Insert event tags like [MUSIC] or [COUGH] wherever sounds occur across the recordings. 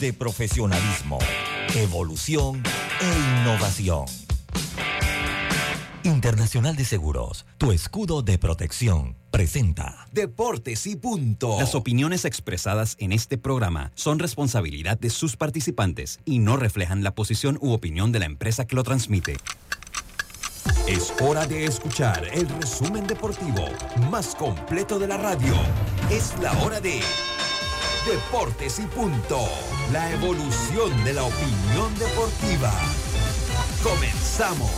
de profesionalismo, evolución e innovación. Internacional de Seguros, tu escudo de protección, presenta Deportes y punto. Las opiniones expresadas en este programa son responsabilidad de sus participantes y no reflejan la posición u opinión de la empresa que lo transmite. Es hora de escuchar el resumen deportivo más completo de la radio. Es la hora de Deportes y punto. La evolución de la opinión deportiva. Comenzamos.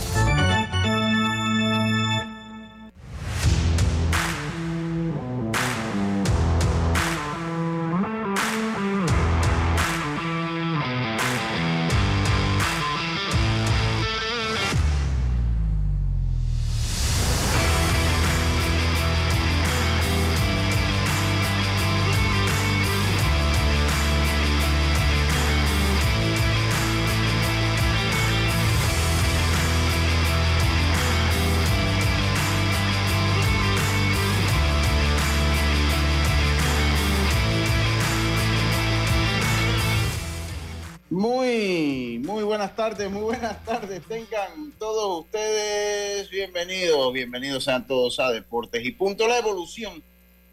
Tardes, muy buenas tardes. Tengan todos ustedes bienvenidos, bienvenidos sean todos a Deportes y Punto. La evolución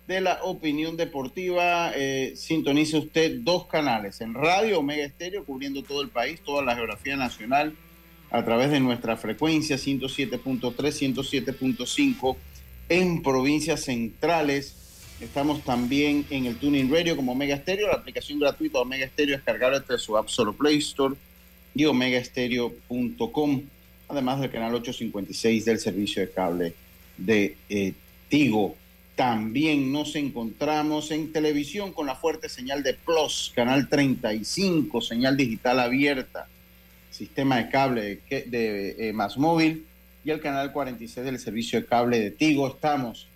de la opinión deportiva. Eh, sintonice usted dos canales en Radio Omega Estéreo, cubriendo todo el país, toda la geografía nacional, a través de nuestra frecuencia 107.3, 107.5 en provincias centrales. Estamos también en el Tuning Radio como Omega Stereo, la aplicación gratuita Omega Stereo descargable desde su App Store Play Store y omegaestereo.com, además del canal 856 del servicio de cable de eh, Tigo. También nos encontramos en televisión con la fuerte señal de Plus, canal 35, señal digital abierta, sistema de cable de, eh, Más Móvil y el canal 46 del servicio de cable de Tigo. Estamos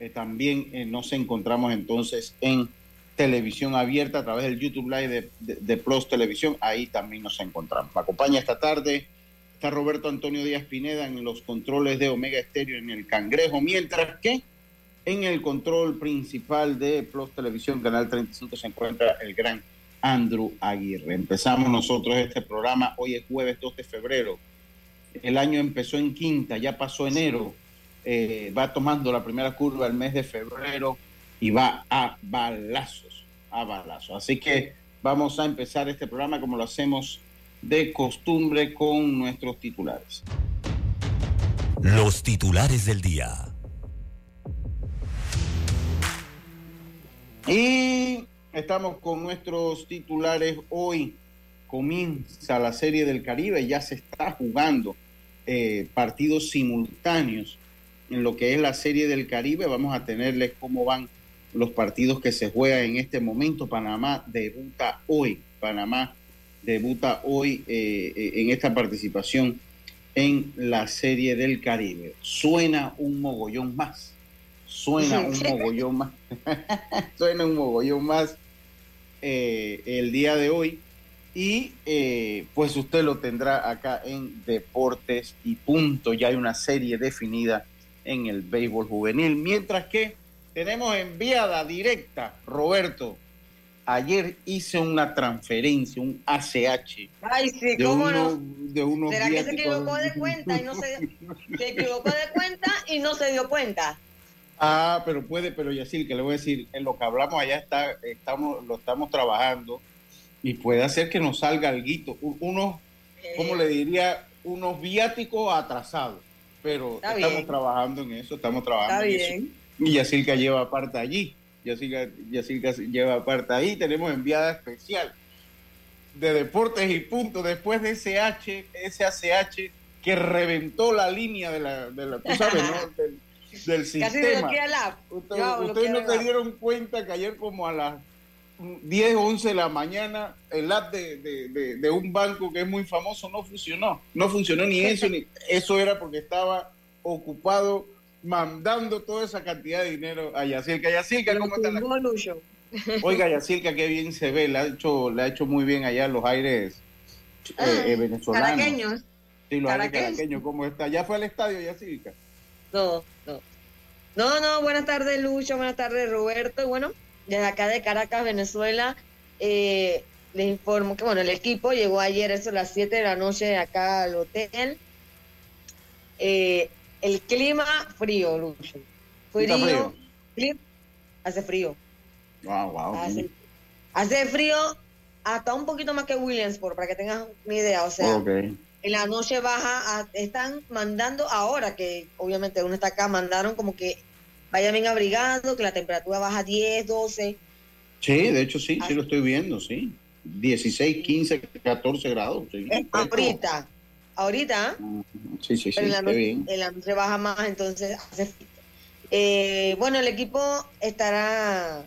eh, también, nos encontramos entonces en televisión abierta a través del YouTube Live de, Plus Televisión. Ahí también nos encontramos. Me acompaña esta tarde. Está Roberto Antonio Díaz Pineda en los controles de Omega Estéreo en el Cangrejo, mientras que en el control principal de Plus Televisión, Canal 35, se encuentra el gran Andrew Aguirre. Empezamos nosotros este programa, hoy es jueves 2 de febrero. El año empezó en quinta, ya pasó enero, eh, va tomando la primera curva el mes de febrero y va a balazos, a balazos. Así que vamos a empezar este programa como lo hacemos de costumbre con nuestros titulares. Los titulares del día. Y estamos con nuestros titulares hoy. Comienza la Serie del Caribe, ya se está jugando eh, partidos simultáneos en lo que es la Serie del Caribe. Vamos a tenerles cómo van los partidos que se juegan en este momento. Panamá debuta hoy, Panamá debuta hoy eh, eh, en esta participación en la Serie del Caribe. Suena un mogollón más, suena un [LAUGHS] mogollón más, [LAUGHS] suena un mogollón más eh, el día de hoy. Y pues usted lo tendrá acá en Deportes y Punto. Ya hay una serie definida en el béisbol juvenil. Mientras que tenemos enviada directa, Roberto. Ayer hice una transferencia, un ACH. Ay, sí, ¿cómo no? ¿Será que se equivocó de cuenta y no se, [LAUGHS] se equivocó de cuenta y no se dio cuenta? Ah, pero puede, pero Yacil, que le voy a decir, en lo que hablamos allá está, estamos, lo estamos trabajando y puede hacer que nos salga algo, unos, ¿cómo le diría? Unos viáticos atrasados, pero estamos trabajando en eso, estamos trabajando está en bien. eso. Y Yacirca lleva parte allí. Yacirca, lleva parte ahí. Tenemos enviada especial de Deportes y Punto después de ese H, ese ACH que reventó la línea de la, de la tú sabes, ¿no? [LAUGHS] del, sistema. Ustedes no se dieron cuenta que ayer como a las 10 o 11 de la mañana el app de, de, de, un banco que es muy famoso no funcionó. No funcionó ni eso, ni [LAUGHS] eso era porque estaba ocupado mandando toda esa cantidad de dinero a Yacirca. Yacirca, ¿cómo está la Oiga, Yacirca, qué bien se ve, le ha hecho, le ha hecho muy bien allá los aires eh, ah, eh, venezolanos. Caraqueños. Sí, los aires caraqueños, ¿cómo está? ¿Ya fue al estadio, Yacirca? No, no. No, no, buenas tardes, Lucho, buenas tardes, Roberto. Y bueno, desde acá de Caracas, Venezuela, eh, les informo que, bueno, el equipo llegó ayer, eso a las 7 de la noche, acá al hotel. Eh, el clima frío, Lucho. Frío. frío. hace frío. Wow, wow. Hace, frío hasta un poquito más que Williamsport, para que tengas una idea. O sea, en la noche baja, están mandando ahora que obviamente uno está acá, mandaron como que vaya bien abrigado, que la temperatura baja 10, 12. Sí, de hecho sí, sí lo estoy viendo, sí. 16, 15, 14 grados. ahorita, ahorita. Sí, sí, sí. en la, noche, baja más, entonces hace eh, bueno, el equipo estará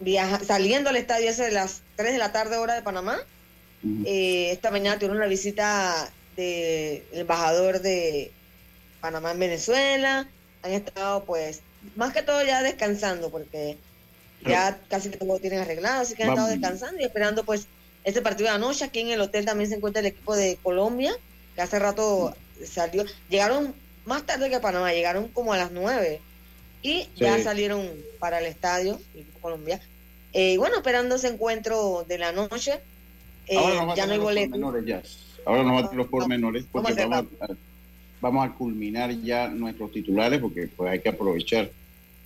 viaja, saliendo al estadio de las 3 de la tarde, hora de Panamá. Eh, esta mañana tuvieron una visita del embajador de Panamá en Venezuela. Han estado, pues, más que todo ya descansando, porque ya casi que todo tienen arreglado, así que han estado descansando y esperando pues ese partido de anoche. Aquí en el hotel también se encuentra el equipo de Colombia, que hace rato salió, llegaron más tarde que Panamá, llegaron como a las 9 y ya salieron para el estadio, el Colombia. Eh, bueno, esperando ese encuentro de la noche. Eh, ya no hay boleto. Ahora nos vamos a los pormenores porque vamos a, vamos a culminar ya nuestros titulares porque pues hay que aprovechar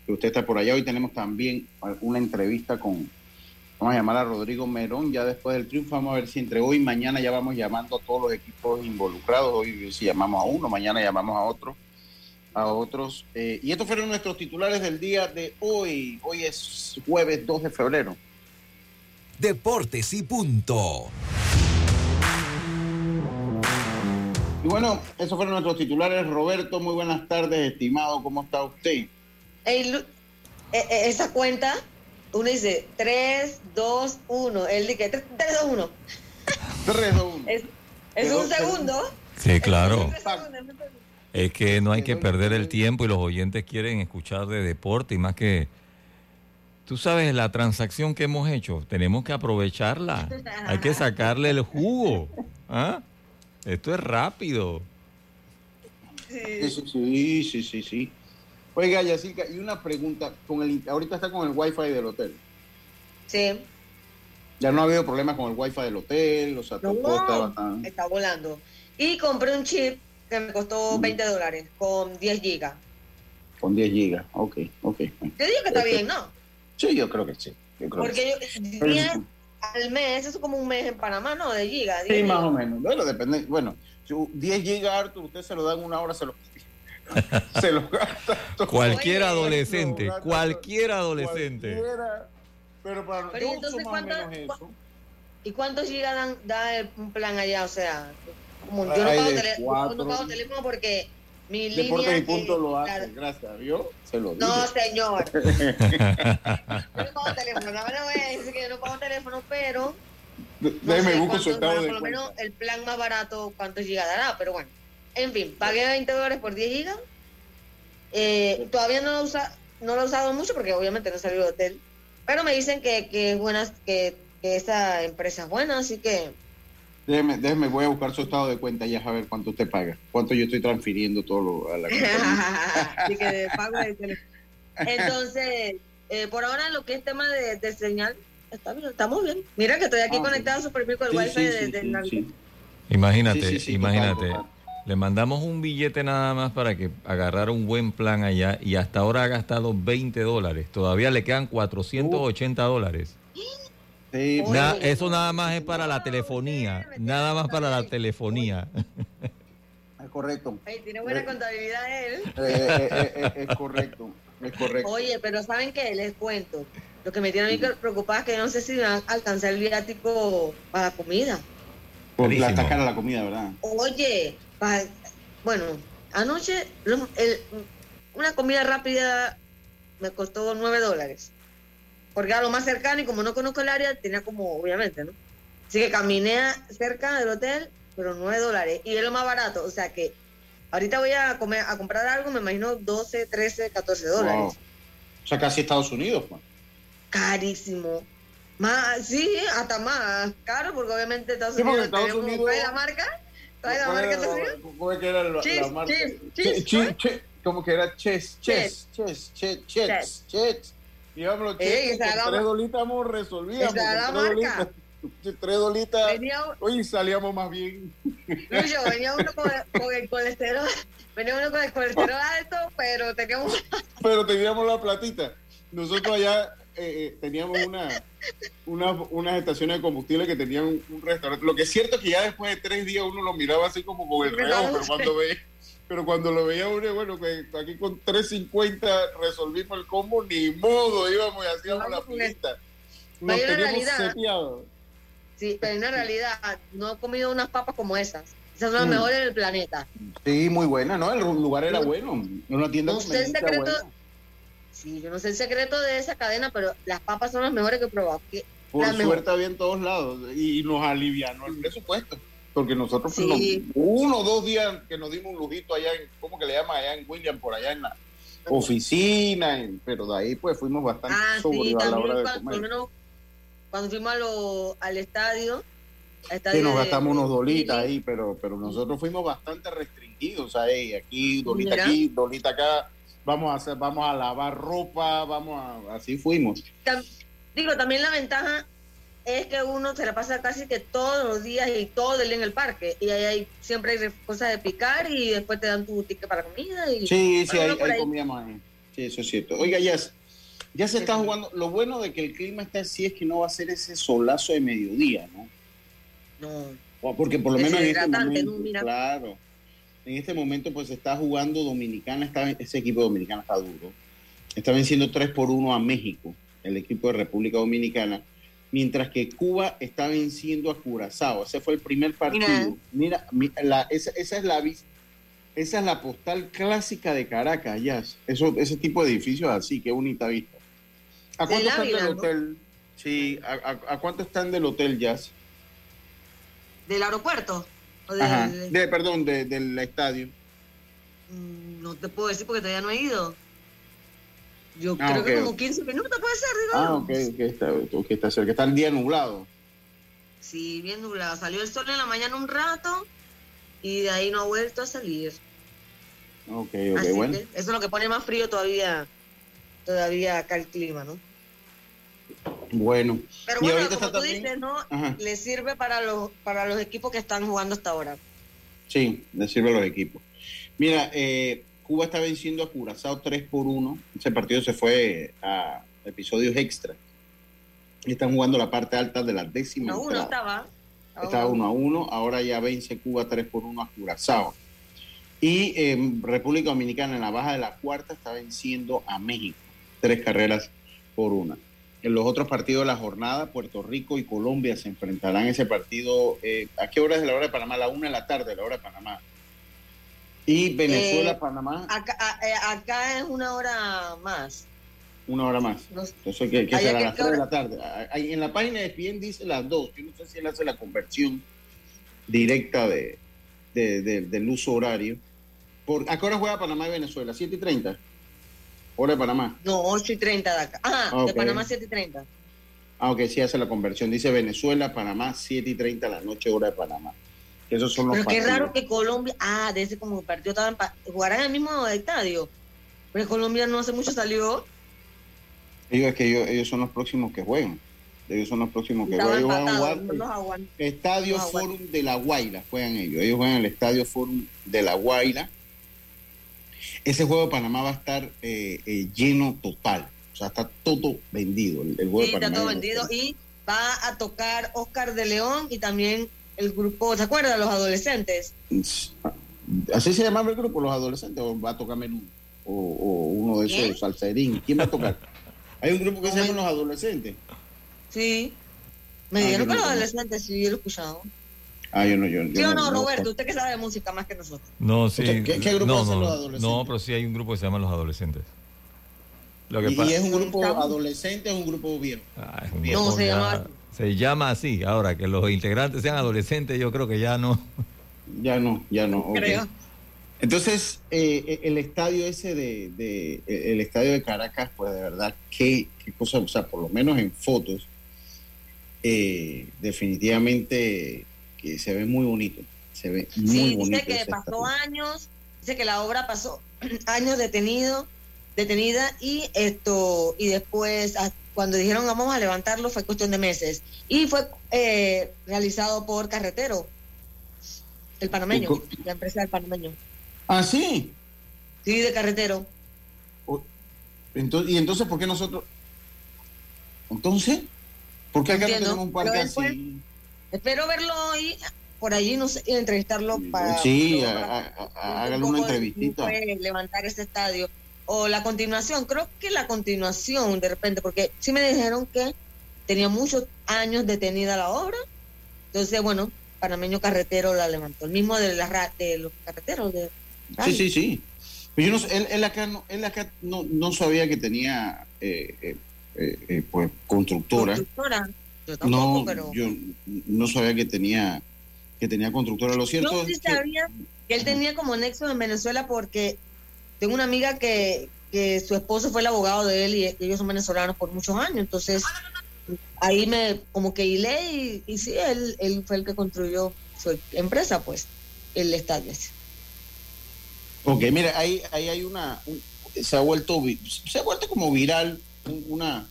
que usted está por allá. Hoy tenemos también una entrevista con, vamos a llamar a Rodrigo Merón, ya después del triunfo, vamos a ver si entre hoy y mañana ya vamos llamando a todos los equipos involucrados. Hoy si llamamos a uno, mañana llamamos a otro, a otros. Eh, y estos fueron nuestros titulares del día de hoy. Hoy es jueves 2 de febrero. Deportes y punto. Y bueno, esos fueron nuestros titulares. Roberto, muy buenas tardes, estimado. ¿Cómo está usted? Eh, eh, esa cuenta, uno dice 3, 2, 1. Él dice 3, 2, 1. 3, 2, 1. Es, un segundo. Sí, claro. Es que no hay que perder el tiempo y los oyentes quieren escuchar de deporte y más que... Tú sabes, la transacción que hemos hecho, tenemos que aprovecharla. Hay que sacarle el jugo. ¿Ah? Esto es rápido. Sí, sí, sí, sí. sí. Oiga, Yacirca, y una pregunta, con el, ahorita está con el wifi del hotel. Sí. Ya no ha habido problemas con el wifi del hotel, o sea, todo está volando. Y compré un chip que me costó 20 mm. dólares, con 10 gigas. Con 10 gigas, ok, ok. Yo digo que está bien, ¿no? Sí, yo creo que sí. Porque yo, 10 al mes, eso es como un mes en Panamá, ¿no? De gigas. Sí, más o menos. Bueno, depende, bueno, 10 gigas, Arthur, usted se lo da en una hora, se lo [LAUGHS] se lo gasta Cualquier adolescente, cualquier adolescente. pero para pero entonces, ¿Y cuántos gigas da el plan allá? O sea, como yo no pago, teléfono, no pago teléfono porque mi Deportes línea... y punto lo hace, gracias, ¿vio? Se lo No, señor. [LAUGHS] yo no pago teléfono, no me voy a decir que yo no pago teléfono, pero... Déjeme no busco su estado bueno, Por lo menos el plan más barato, ¿cuántos gigas dará? Pero bueno. En fin, pagué 20 dólares por 10 gigas. Eh, todavía no lo, usa, no lo he usado mucho porque obviamente no salió del hotel. Pero me dicen que, que es buena, que, que esta empresa es buena, así que... Déjeme, déjeme, voy a buscar su estado de cuenta y a ver cuánto usted paga. Cuánto yo estoy transfiriendo todo lo, a la [LAUGHS] Así que pago Entonces, eh, por ahora lo que es tema de, de, señal, está bien, estamos bien. Mira que estoy aquí ah, conectado súper bien con el wifi de, de, Imagínate, imagínate. Le mandamos un billete nada más para que agarrara un buen plan allá y hasta ahora ha gastado 20 dólares. Todavía le quedan 480 dólares. eso nada más es para la telefonía. Nada más para la telefonía. Es correcto. tiene buena contabilidad él. Eh, eh, eh, es correcto. Es correcto. Oye, pero ¿saben qué? Les cuento. Lo que me tiene a mí preocupada es que no sé si van a alcanzar el viático para la comida. Por la cara la comida, ¿verdad? Oye, bueno, anoche una comida rápida me costó nueve dólares. Porque era lo más cercano y como no conozco el área, tenía como, obviamente, ¿no? Así que caminé cerca del hotel, pero nueve dólares. Y es lo más barato. O sea que ahorita voy a comer a comprar algo, me imagino 12, 13, 14 dólares. O sea, casi Estados Unidos, pues. Carísimo. Más, sí, hasta más caro, porque obviamente Estados Unidos, Estados Unidos... la marca la marca ¿Cómo que era la, la marca? ¿Cómo que era? Chess, chess, chess, chess, chess, chess, chess. Íbamos los cheques, con tres dolitas resolvíamos. Esa tres dolitas, tres dolitas. Oye, salíamos más bien. Lucho, [LAUGHS] venía uno con, el colesterol, venía uno con el colesterol alto, pero teníamos... Pero teníamos la platita. Nosotros allá eh, eh, teníamos una, una, unas estaciones de combustible que tenían un, restaurante. Lo que es cierto es que ya después de tres días uno lo miraba así como con el reo, pero cuando ve pero cuando lo veía uno, bueno, que aquí con 3.50 resolvimos el combo, ni modo, íbamos y hacíamos la pilita. Nos teníamos seteados. Sí, pero en realidad no he comido unas papas como esas. Esas son las mm. mejores del planeta. Sí, muy buena, ¿no? El lugar era bueno. Una tienda no sé el secreto. Sí, yo no sé el secreto de esa cadena, pero las papas son las mejores que he probado. Por suerte había en todos lados y nos alivianó el presupuesto porque nosotros uno o dos días que nos dimos un lujito allá en, ¿cómo que le llama? Allá en William, por allá en la oficina, pero de ahí pues fuimos bastante ah, sí, a la hora de comer. Cuando, fuimos al estadio, sí, nos gastamos unos dolitas ahí, pero, pero nosotros fuimos bastante restringidos, ahí, aquí, dolita aquí, dolita acá, vamos a hacer, vamos a lavar ropa, vamos a, así fuimos. Digo, también la ventaja es que uno se la pasa casi que todos los días y todo el día en el parque. Y ahí hay, siempre hay cosas de picar y después te dan tu ticket para comida. Y, sí, sí, hay, comida más. Sí, eso es cierto. Oiga, ya, ya se está jugando. Lo bueno de que el clima está así es que no va a ser ese solazo de mediodía, ¿no? No. Porque por lo menos en este momento, claro, en este momento pues está jugando Dominicana, está, ese equipo dominicano está duro. Está venciendo 3 por 1 a México, el equipo de República Dominicana mientras que Cuba está venciendo a Curazao. Ese fue el primer partido. Mira, esa, es la esa es la postal clásica de Caracas, ya. Eso, ese tipo de edificios así, qué bonita vista. ¿A cuánto están del hotel? Sí, ¿a, cuánto están del hotel, Jazz? ¿Del aeropuerto? De, perdón, del estadio. Mm, no te puedo decir porque todavía no he ido. Yo ah, creo que como 15 minutos puede ser, digamos. Ah, ok, okay está, está cerca. Está el día nublado. Sí, bien nublado. Salió el sol en la mañana un rato y de ahí no ha vuelto a salir. Ok, ok, bueno. eso es lo que pone más frío todavía, todavía acá el clima, ¿no? Bueno. Pero bueno, como tú dices, ¿no? Le sirve para los, para los equipos que están jugando hasta ahora. Sí, le sirve a los equipos. Mira, eh, Cuba está venciendo a Curazao 3 por 1. Ese partido se fue a episodios extra. Están jugando la parte alta de la décima. No, uno estaba. Estaba 1 a 1. Ahora ya vence Cuba 3 por 1 a Curazao. Y eh, República Dominicana en la baja de la cuarta está venciendo a México. Tres carreras por una. En los otros partidos de la jornada, Puerto Rico y Colombia se enfrentarán ese partido. Eh, ¿A qué hora es la hora de Panamá? La una de la tarde, la hora de Panamá. ¿Y Venezuela, eh, Panamá? Eh, acá, es una hora más. Una hora más. Entonces, ¿qué, será? A las 3 de la tarde. en la página de bien dice las dos. Yo no sé si él hace la conversión directa de, del uso horario. Por, ¿A qué hora juega Panamá y Venezuela? ¿7 y 30? ¿Hora de Panamá? No, 8 y 30 de acá. Ah, de Panamá 7 y 30. Ah, ok, sí hace la conversión. Dice Venezuela, Panamá, 7 y 30 la noche, hora de Panamá. Esos son los Pero qué raro que Colombia, ah, de ese como partido estaban, jugarán en el mismo estadio. Pero Colombia no hace mucho salió. Ellos, es que ellos, son los próximos que juegan. Ellos son los próximos que juegan. Ellos van a jugar Estadio Forum de La Guaira, juegan ellos. Ellos juegan el Estadio Forum de La Guaira. Ese juego de Panamá va a estar eh, eh, lleno total. O sea, está todo vendido. El, juego de Panamá está todo vendido y va a tocar Oscar de León y también el grupo, ¿se acuerdan? Los adolescentes. ¿Así se llamaba el grupo, los adolescentes? ¿O va a tocar menú? O, uno de esos, salserín. ¿Quién va a tocar? [LAUGHS] Hay un grupo que se llama Los Adolescentes. Sí. Me ah, dijeron que los adolescentes, sí, yo lo he escuchado. Ah, yo no, yo, ¿Sí o no, Roberto? Usted que sabe de música más que nosotros. No, sí. ¿Qué, grupo no, hacen los adolescentes? No, pero sí hay un grupo que se llama Los Adolescentes. Lo que ¿Y, es un grupo adolescente o un grupo viejo? Ah, es un viejo no, se llama se llama así. Ahora, que los integrantes sean adolescentes, yo creo que ya no. Ya no, ya no. Entonces, eh, eh, el estadio ese de, de, eh, el estadio de Caracas, pues de verdad, qué, qué cosa, o sea, por lo menos en fotos, definitivamente que se ve muy bonito. Se ve muy bonito. Dice que pasó años, dice que la obra pasó [CLEARS THROAT] años detenido detenida y esto y después cuando dijeron vamos a levantarlo fue cuestión de meses y fue eh, realizado por Carretero, el panameño, la empresa del panameño. Ah, sí. Sí, de Carretero. entonces, ¿Y entonces por qué nosotros? Entonces, ¿por qué acá no tenemos un parque así? Espero verlo hoy por allí, no sé, entrevistarlo para... Sí, hágale una entrevistita. Levantar ese estadio o la continuación, creo que la continuación de repente, porque sí me dijeron que tenía muchos años detenida la obra, entonces bueno, Panameño Carretero la levantó, el mismo de, la, de los carreteros. De sí, sí, sí. Pero yo no, él, él acá, no, él acá no, no sabía que tenía eh, eh, eh, pues constructora. Constructora. Yo tampoco, no, pero... yo no sabía que tenía que tenía constructora. Lo cierto yo sí sabía que él tenía como nexo en Venezuela porque tengo una amiga que, que su esposo fue el abogado de él y ellos son venezolanos por muchos años, entonces ahí me como que hilé y, y sí, él, él fue el que construyó su empresa, pues, el estadio Ok, mira, ahí, ahí hay una, se ha vuelto, se ha vuelto como viral una,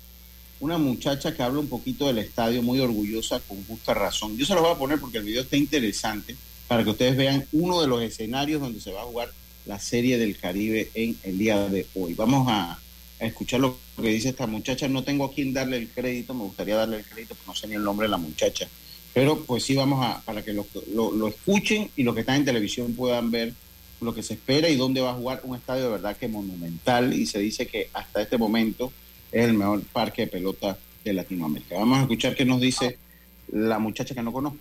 una muchacha que habla un poquito del estadio, muy orgullosa, con justa razón. Yo se lo voy a poner porque el video está interesante para que ustedes vean uno de los escenarios donde se va a jugar la Serie del Caribe en el día de hoy. Vamos a, escuchar lo que dice esta muchacha. No tengo a quién darle el crédito, me gustaría darle el crédito, pero no sé ni el nombre de la muchacha. Pero pues sí vamos a, para que lo, lo, escuchen y los que están en televisión puedan ver lo que se espera y dónde va a jugar un estadio de verdad que monumental y se dice que hasta este momento es el mejor parque de pelota de Latinoamérica. Vamos a escuchar qué nos dice la muchacha que no conozco.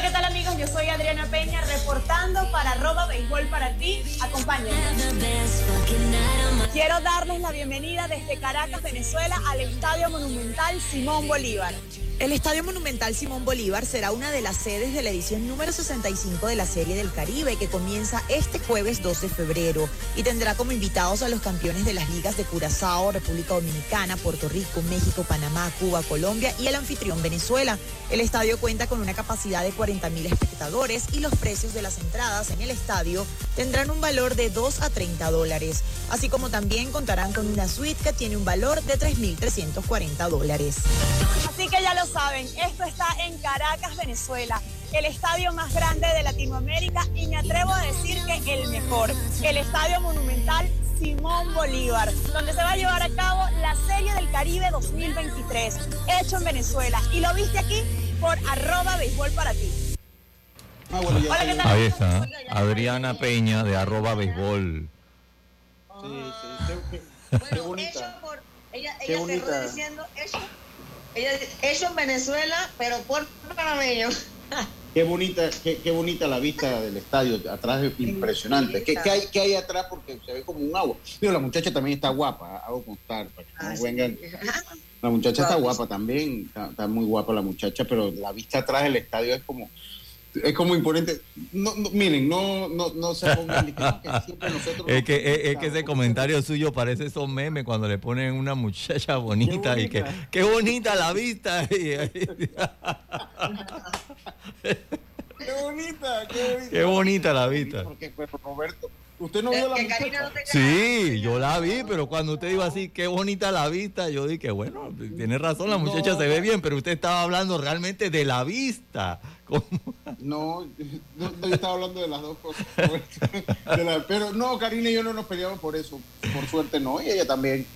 ¿Qué tal amigos? Yo soy Adriana Peña reportando para arroba béisbol para ti. Acompáñenme. Quiero darles la bienvenida desde Caracas, Venezuela, al Estadio Monumental Simón Bolívar. El Estadio Monumental Simón Bolívar será una de las sedes de la edición número 65 de la Serie del Caribe que comienza este jueves 2 de febrero y tendrá como invitados a los campeones de las ligas de Curazao, República Dominicana, Puerto Rico, México, Panamá, Cuba, Colombia y el anfitrión Venezuela. El estadio cuenta con una capacidad de 40 mil espectadores y los precios de las entradas en el estadio tendrán un valor de 2 a 30 dólares, así como también contarán con una suite que tiene un valor de 3.340 dólares. Así que ya lo saben, esto está en Caracas, Venezuela, el estadio más grande de Latinoamérica y me atrevo a decir que el mejor, el Estadio Monumental Simón Bolívar, donde se va a llevar a cabo la Serie del Caribe 2023, hecho en Venezuela. Y lo viste aquí por arroba béisbol para ti. Ah, Ahí está, Adriana Peña de arroba béisbol. Sí, sí, qué, bonita. ella, ella cerró diciendo eso eso en Venezuela, pero por panameño. [LAUGHS] Qué bonita, qué, bonita la vista del estadio, atrás es impresionante. ¿Qué, hay, ¿Qué, hay, atrás? Porque se ve como un agua. Pero la muchacha también está guapa, hago constar, para que no ah, vengan. [LAUGHS] La muchacha está guapa también, está, está, muy guapa la muchacha, pero la vista atrás del estadio es como, es como imponente. No, miren, no, no, no se pongan que, siempre nosotros. [LAUGHS] Es que, es, que ese comentario suyo parece son memes cuando le ponen una muchacha bonita, y que qué bonita la vista. [LAUGHS] qué bonita, qué bonita. la vista. Porque pues, Roberto, ¿Usted no vio la muchacha? Sí, yo la vi, pero cuando usted dijo así, qué bonita la vista, yo dije, bueno, tiene razón, la muchacha se ve bien, pero usted estaba hablando realmente de la vista. [LAUGHS] No, yo estaba hablando de las dos cosas. [LAUGHS] pero no, Karina y yo no nos peleamos por eso. Por suerte no, y ella también.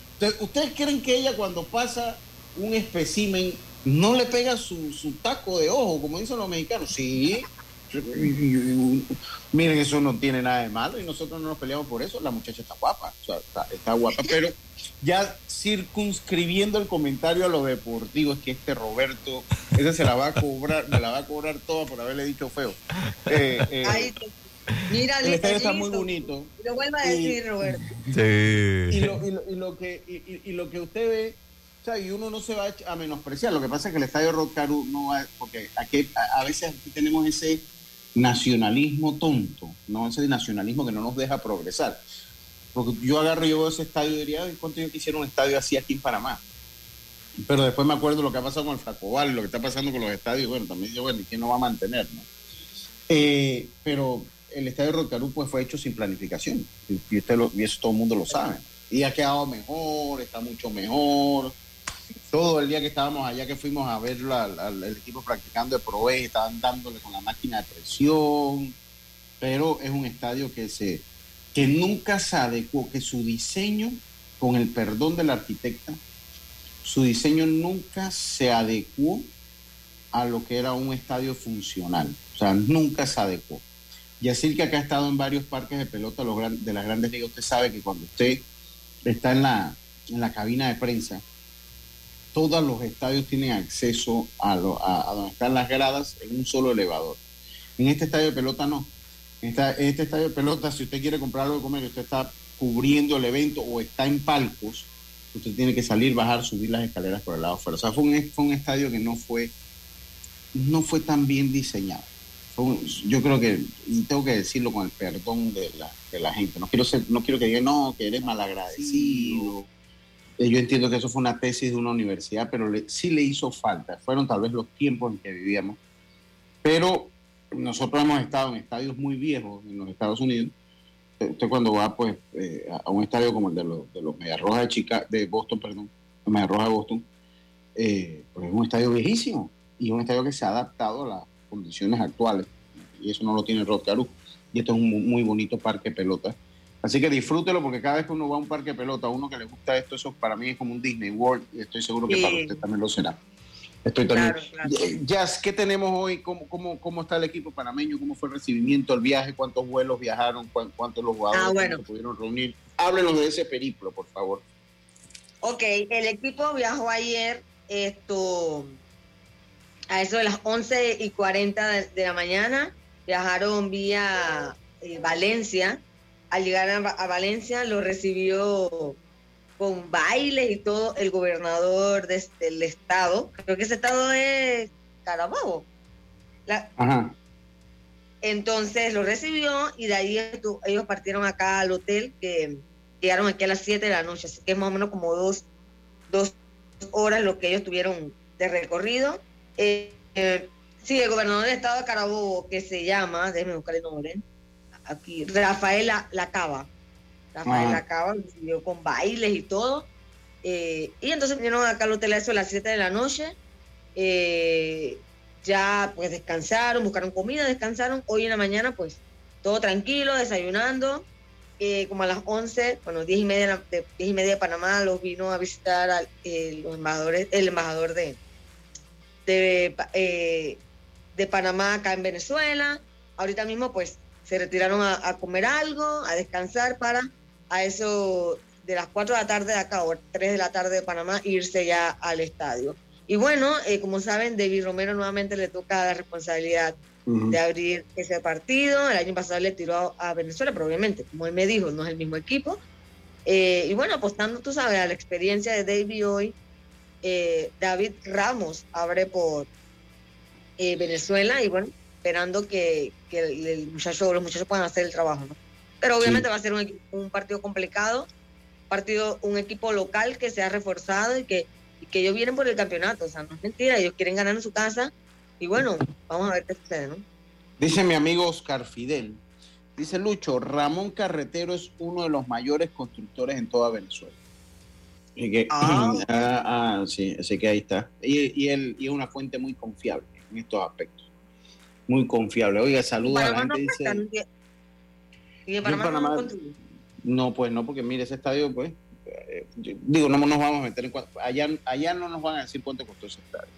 ¿Ustedes creen que ella cuando pasa un espécimen no le pega su, su taco de ojo, como dicen los mexicanos? Sí. Miren, eso no tiene nada de malo y nosotros no nos peleamos por eso. La muchacha está guapa, está, guapa, pero ya circunscribiendo el comentario a lo deportivo, es que este Roberto, ese se la va a cobrar, me la va a cobrar toda por haberle dicho feo. Eh, eh, mira, el estadio está muy bonito. Lo vuelvo a decir, Roberto. Sí. Y lo, que, y, lo que usted ve o sea, y uno no se va a menospreciar. Lo que pasa es que el estadio Rock no va, porque aquí a, veces tenemos ese nacionalismo tonto, ¿no? Ese nacionalismo que no nos deja progresar. Porque yo agarro yo veo ese estadio y diría, ¿cuánto yo quisiera un estadio así aquí en Panamá? Pero después me acuerdo lo que ha pasado con el Fracobal, lo que está pasando con los estadios, bueno, también yo, bueno, ¿y quién no va a mantener, no? Eh, pero el estadio Rotarú pues fue hecho sin planificación y, usted lo, y eso todo el mundo lo sabe. Y ha quedado mejor, está mucho mejor. Todo el día que estábamos allá, que fuimos a ver al equipo practicando de Proe, estaban dándole con la máquina de presión, pero es un estadio que, se, que nunca se adecuó, que su diseño, con el perdón del arquitecta, su diseño nunca se adecuó a lo que era un estadio funcional. O sea, nunca se adecuó. Y así que acá ha estado en varios parques de pelota de las grandes ligas. Usted sabe que cuando usted está en la, en la cabina de prensa, todos los estadios tienen acceso a, a, donde están las gradas en un solo elevador. En este estadio de pelota no. En, este estadio de pelota, si usted quiere comprar algo de comer usted está cubriendo el evento o está en palcos, usted tiene que salir, bajar, subir las escaleras por el lado afuera. O sea, fue un, fue un estadio que no fue no fue tan bien diseñado. yo creo que, y tengo que decirlo con el perdón de la, de la gente, no quiero, ser, no quiero que digan, no, que eres malagradecido. Eh, yo entiendo que eso fue una tesis de una universidad, pero sí le hizo falta. Fueron tal vez los tiempos en que vivíamos. Pero nosotros hemos estado en estadios muy viejos en los Estados Unidos. Usted cuando va pues eh, a un estadio como el de los, de los de, Chica, de Boston, perdón, Media Roja de Boston, eh, pues es un estadio viejísimo y un estadio que se ha adaptado a las condiciones actuales. Y eso no lo tiene Rod Y esto es un muy bonito parque pelota. Así que disfrútelo porque cada vez que uno va a un parque de pelota, a uno que le gusta esto, eso para mí es como un Disney World y estoy seguro que para usted también lo será. Estoy también. Jazz, ¿qué tenemos hoy? ¿Cómo, cómo, ¿Cómo está el equipo panameño? ¿Cómo fue el recibimiento, el viaje? ¿Cuántos vuelos viajaron? ¿Cuántos los jugadores ah, se pudieron reunir? Háblenos de ese periplo, por favor. Ok, el equipo viajó ayer. Esto a eso de las 11 y 40 de, la mañana, viajaron vía eh, Valencia. Al llegar a, Valencia lo recibió con bailes y todo el gobernador del estado. Creo que ese estado es Carabobo. Ajá. Entonces lo recibió y de ahí ellos partieron acá al hotel que llegaron aquí a las 7 de la noche, así que es más o menos como dos, dos horas lo que ellos tuvieron de recorrido eh, sí, el gobernador del estado de Carabobo, que se llama, déjeme buscar el nombre, aquí, Rafael Lacaba. Rafael Lacaba recibió con bailes y todo. Eh, y entonces vinieron acá al hotel a eso a las 7 de la noche. Eh, ya pues descansaron, buscaron comida, descansaron. Hoy en la mañana pues todo tranquilo, desayunando. como a las 11, bueno, 10 y media de, 10 y media de Panamá los vino a visitar los embajadores, el embajador de, de, eh, de Panamá acá en Venezuela. Ahorita mismo pues se retiraron a, comer algo, a descansar para a eso de las 4 de la tarde de acá o 3 de la tarde de Panamá irse ya al estadio. Y bueno, eh, como saben, David Romero nuevamente le toca la responsabilidad de abrir ese partido. El año pasado le tiró a, Venezuela, pero obviamente, como él me dijo, no es el mismo equipo. Eh, y bueno, apostando, tú sabes, a la experiencia de David hoy, eh, David Ramos abre por Venezuela y bueno, esperando que, el, muchacho, los muchachos puedan hacer el trabajo. Pero obviamente va a ser un, partido complicado, partido, un equipo local que se ha reforzado y que, que ellos vienen por el campeonato. O sea, no es mentira, ellos quieren ganar en su casa y bueno, vamos a ver qué sucede, ¿no? Dice mi amigo Oscar Fidel, dice Lucho, Ramón Carretero es uno de los mayores constructores en toda Venezuela. Ah. [CLEARS THROAT] Ah, ah, sí, así que ahí está. Y, él y es una fuente muy confiable en estos aspectos. Muy confiable. Oiga, saluda a la gente. dice, ¿Y en Panamá, no, pues no, porque mire, ese estadio, pues, eh, digo, no nos vamos a meter en cuanto. Allá, allá no nos van a decir cuánto costó ese estadio.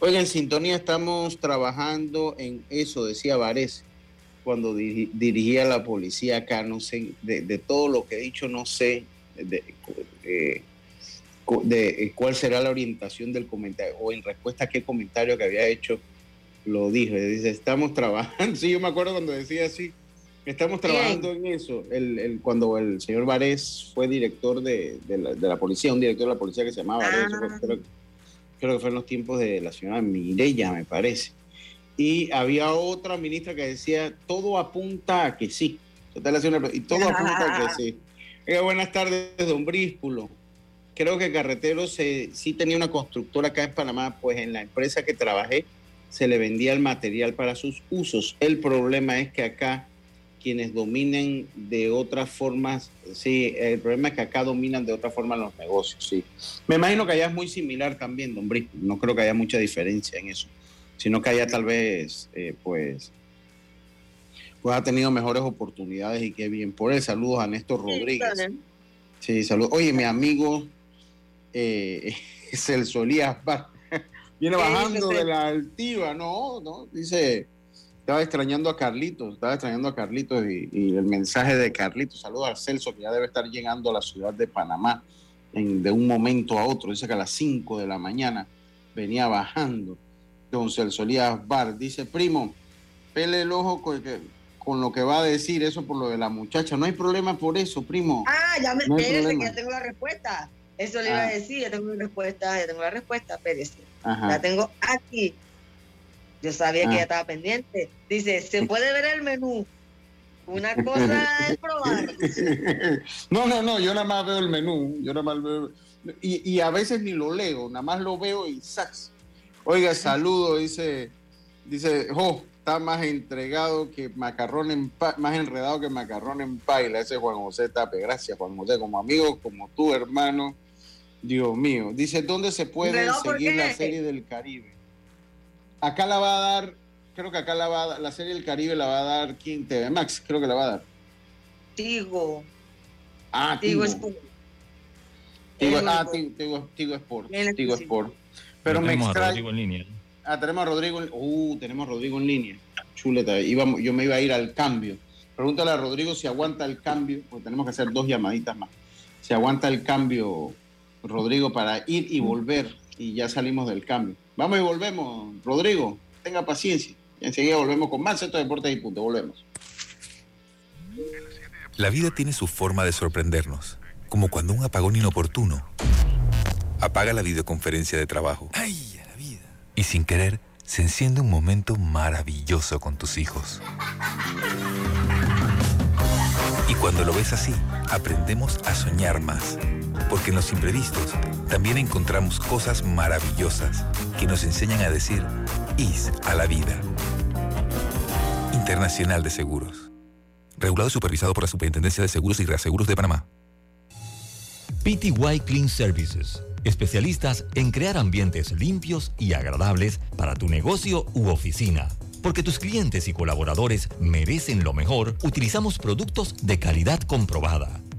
Oiga, en sintonía estamos trabajando en eso, decía Varese, cuando dirigía la policía acá, no sé, de, de todo lo que he dicho, no sé de, eh, de eh, cuál será la orientación del comentario o en respuesta a qué comentario que había hecho lo dije. Dice, estamos trabajando. [LAUGHS] Sí, yo me acuerdo cuando decía así, estamos trabajando en eso. El, cuando el señor Varés fue director de, la, policía, un director de la policía que se llamaba Varés, ah. creo, que fue en los tiempos de la señora Mireya, me parece. Y había otra ministra que decía, todo apunta a que sí. Y todo apunta a que sí. buenas tardes, don Bríspulo creo que Carreteros sí tenía una constructora acá en Panamá, pues en la empresa que trabajé se le vendía el material para sus usos. El problema es que acá, quienes dominen de otras formas, sí, el problema es que acá dominan de otra forma los negocios, sí. Me imagino que allá es muy similar también, don Brisco, no creo que haya mucha diferencia en eso, sino que allá tal vez, eh, pues, pues ha tenido mejores oportunidades y qué bien por él. Saludos a Néstor Rodríguez. Sí, saludos. Oye, mi amigo eh, [LAUGHS] Celso Elías viene bajando de la altiva, no, no, dice estaba extrañando a Carlitos, estaba extrañando a Carlitos y, el mensaje de Carlitos. Saludos a Celso, que ya debe estar llegando a la ciudad de Panamá en, de un momento a otro. Dice que a las 5 de la mañana venía bajando. Don Celso Elías Bar dice, primo, pele el ojo con, con, lo que va a decir eso por lo de la muchacha. No hay problema por eso, primo. Ah, ya me no ya tengo la respuesta. Eso le iba a ah. decir, ya tengo la respuesta, ya tengo la respuesta, Pérez. La tengo aquí. Yo sabía que ella ah. estaba pendiente. Dice, ¿se puede ver el menú? Una cosa es probar. [LAUGHS] No, no, no, yo nada más veo el menú. Yo nada más veo. Y, y a veces ni lo leo, nada más lo veo y sax. Oiga, saludo, dice, dice, oh, está más entregado que macarrón en más enredado que macarrón en paila. Ese Juan José Tape. Gracias, Juan José, como amigo, como tu hermano. Dios mío. Dice, ¿dónde se puede seguir la serie del Caribe? acá la va a dar, creo que acá la va a dar, la serie del Caribe la va a dar ¿quién? TV Max, creo que la va a dar. Tigo. Ah, Tigo. Sport. Tigo, ah, Tigo, Tigo, Sport. Tigo Sport. Pero me extrae... a Rodrigo en línea. Ah, tenemos a Rodrigo, en... uh, tenemos a Rodrigo en línea. Chuleta, Íbamos, yo me iba a ir al cambio. Pregúntale a Rodrigo si aguanta el cambio, porque tenemos que hacer dos llamaditas más. Si aguanta el cambio, Rodrigo, para ir y volver, y ya salimos del cambio. Vamos y volvemos. Rodrigo, tenga paciencia. Y enseguida volvemos con más Centro de Deportes y Punto. Volvemos. La vida tiene su forma de sorprendernos, como cuando un apagón inoportuno apaga la videoconferencia de trabajo. ¡Ay, la vida! Y sin querer, se enciende un momento maravilloso con tus hijos. Y cuando lo ves así, aprendemos a soñar más porque en los imprevistos también encontramos cosas maravillosas que nos enseñan a decir IS a la vida. Internacional de Seguros. Regulado y supervisado por la Superintendencia de Seguros y Reaseguros de Panamá. PTY Clean Services. Especialistas en crear ambientes limpios y agradables para tu negocio u oficina. Porque tus clientes y colaboradores merecen lo mejor, utilizamos productos de calidad comprobada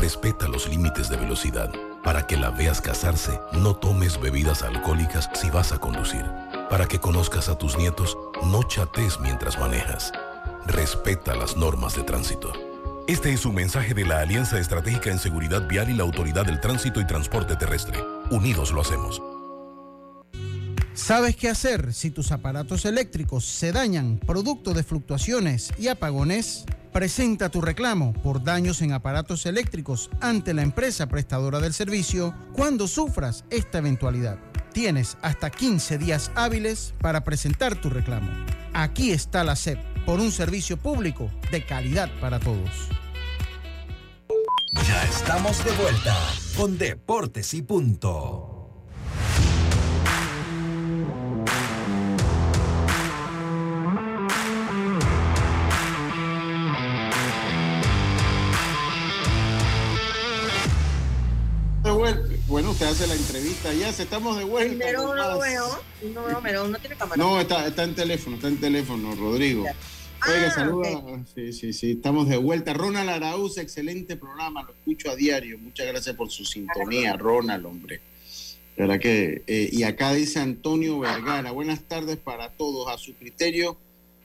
Respeta los límites de velocidad. Para que la veas casarse, no tomes bebidas alcohólicas si vas a conducir. Para que conozcas a tus nietos, no chates mientras manejas. Respeta las normas de tránsito. Este es un mensaje de la Alianza Estratégica en Seguridad Vial y la Autoridad del Tránsito y Transporte Terrestre. Unidos lo hacemos. ¿Sabes qué hacer si tus aparatos eléctricos se dañan producto de fluctuaciones y apagones? Presenta tu reclamo por daños en aparatos eléctricos ante la empresa prestadora del servicio cuando sufras esta eventualidad. Tienes hasta 15 días hábiles para presentar tu reclamo. Aquí está la SEP por un servicio público de calidad para todos. Ya estamos de vuelta con Deportes y Punto. Usted hace la entrevista ya, estamos de vuelta. Pero no veo, no veo, no tiene cámara. No, está, está en teléfono, está en teléfono, Rodrigo. Oiga, ah. Sí, sí, sí, estamos de vuelta. Ronald Araúz, excelente programa, lo escucho a diario. Muchas gracias por su sintonía, Ronald, hombre. ¿Verdad que? Eh, y acá dice Antonio Vergara, buenas tardes para todos. A su criterio,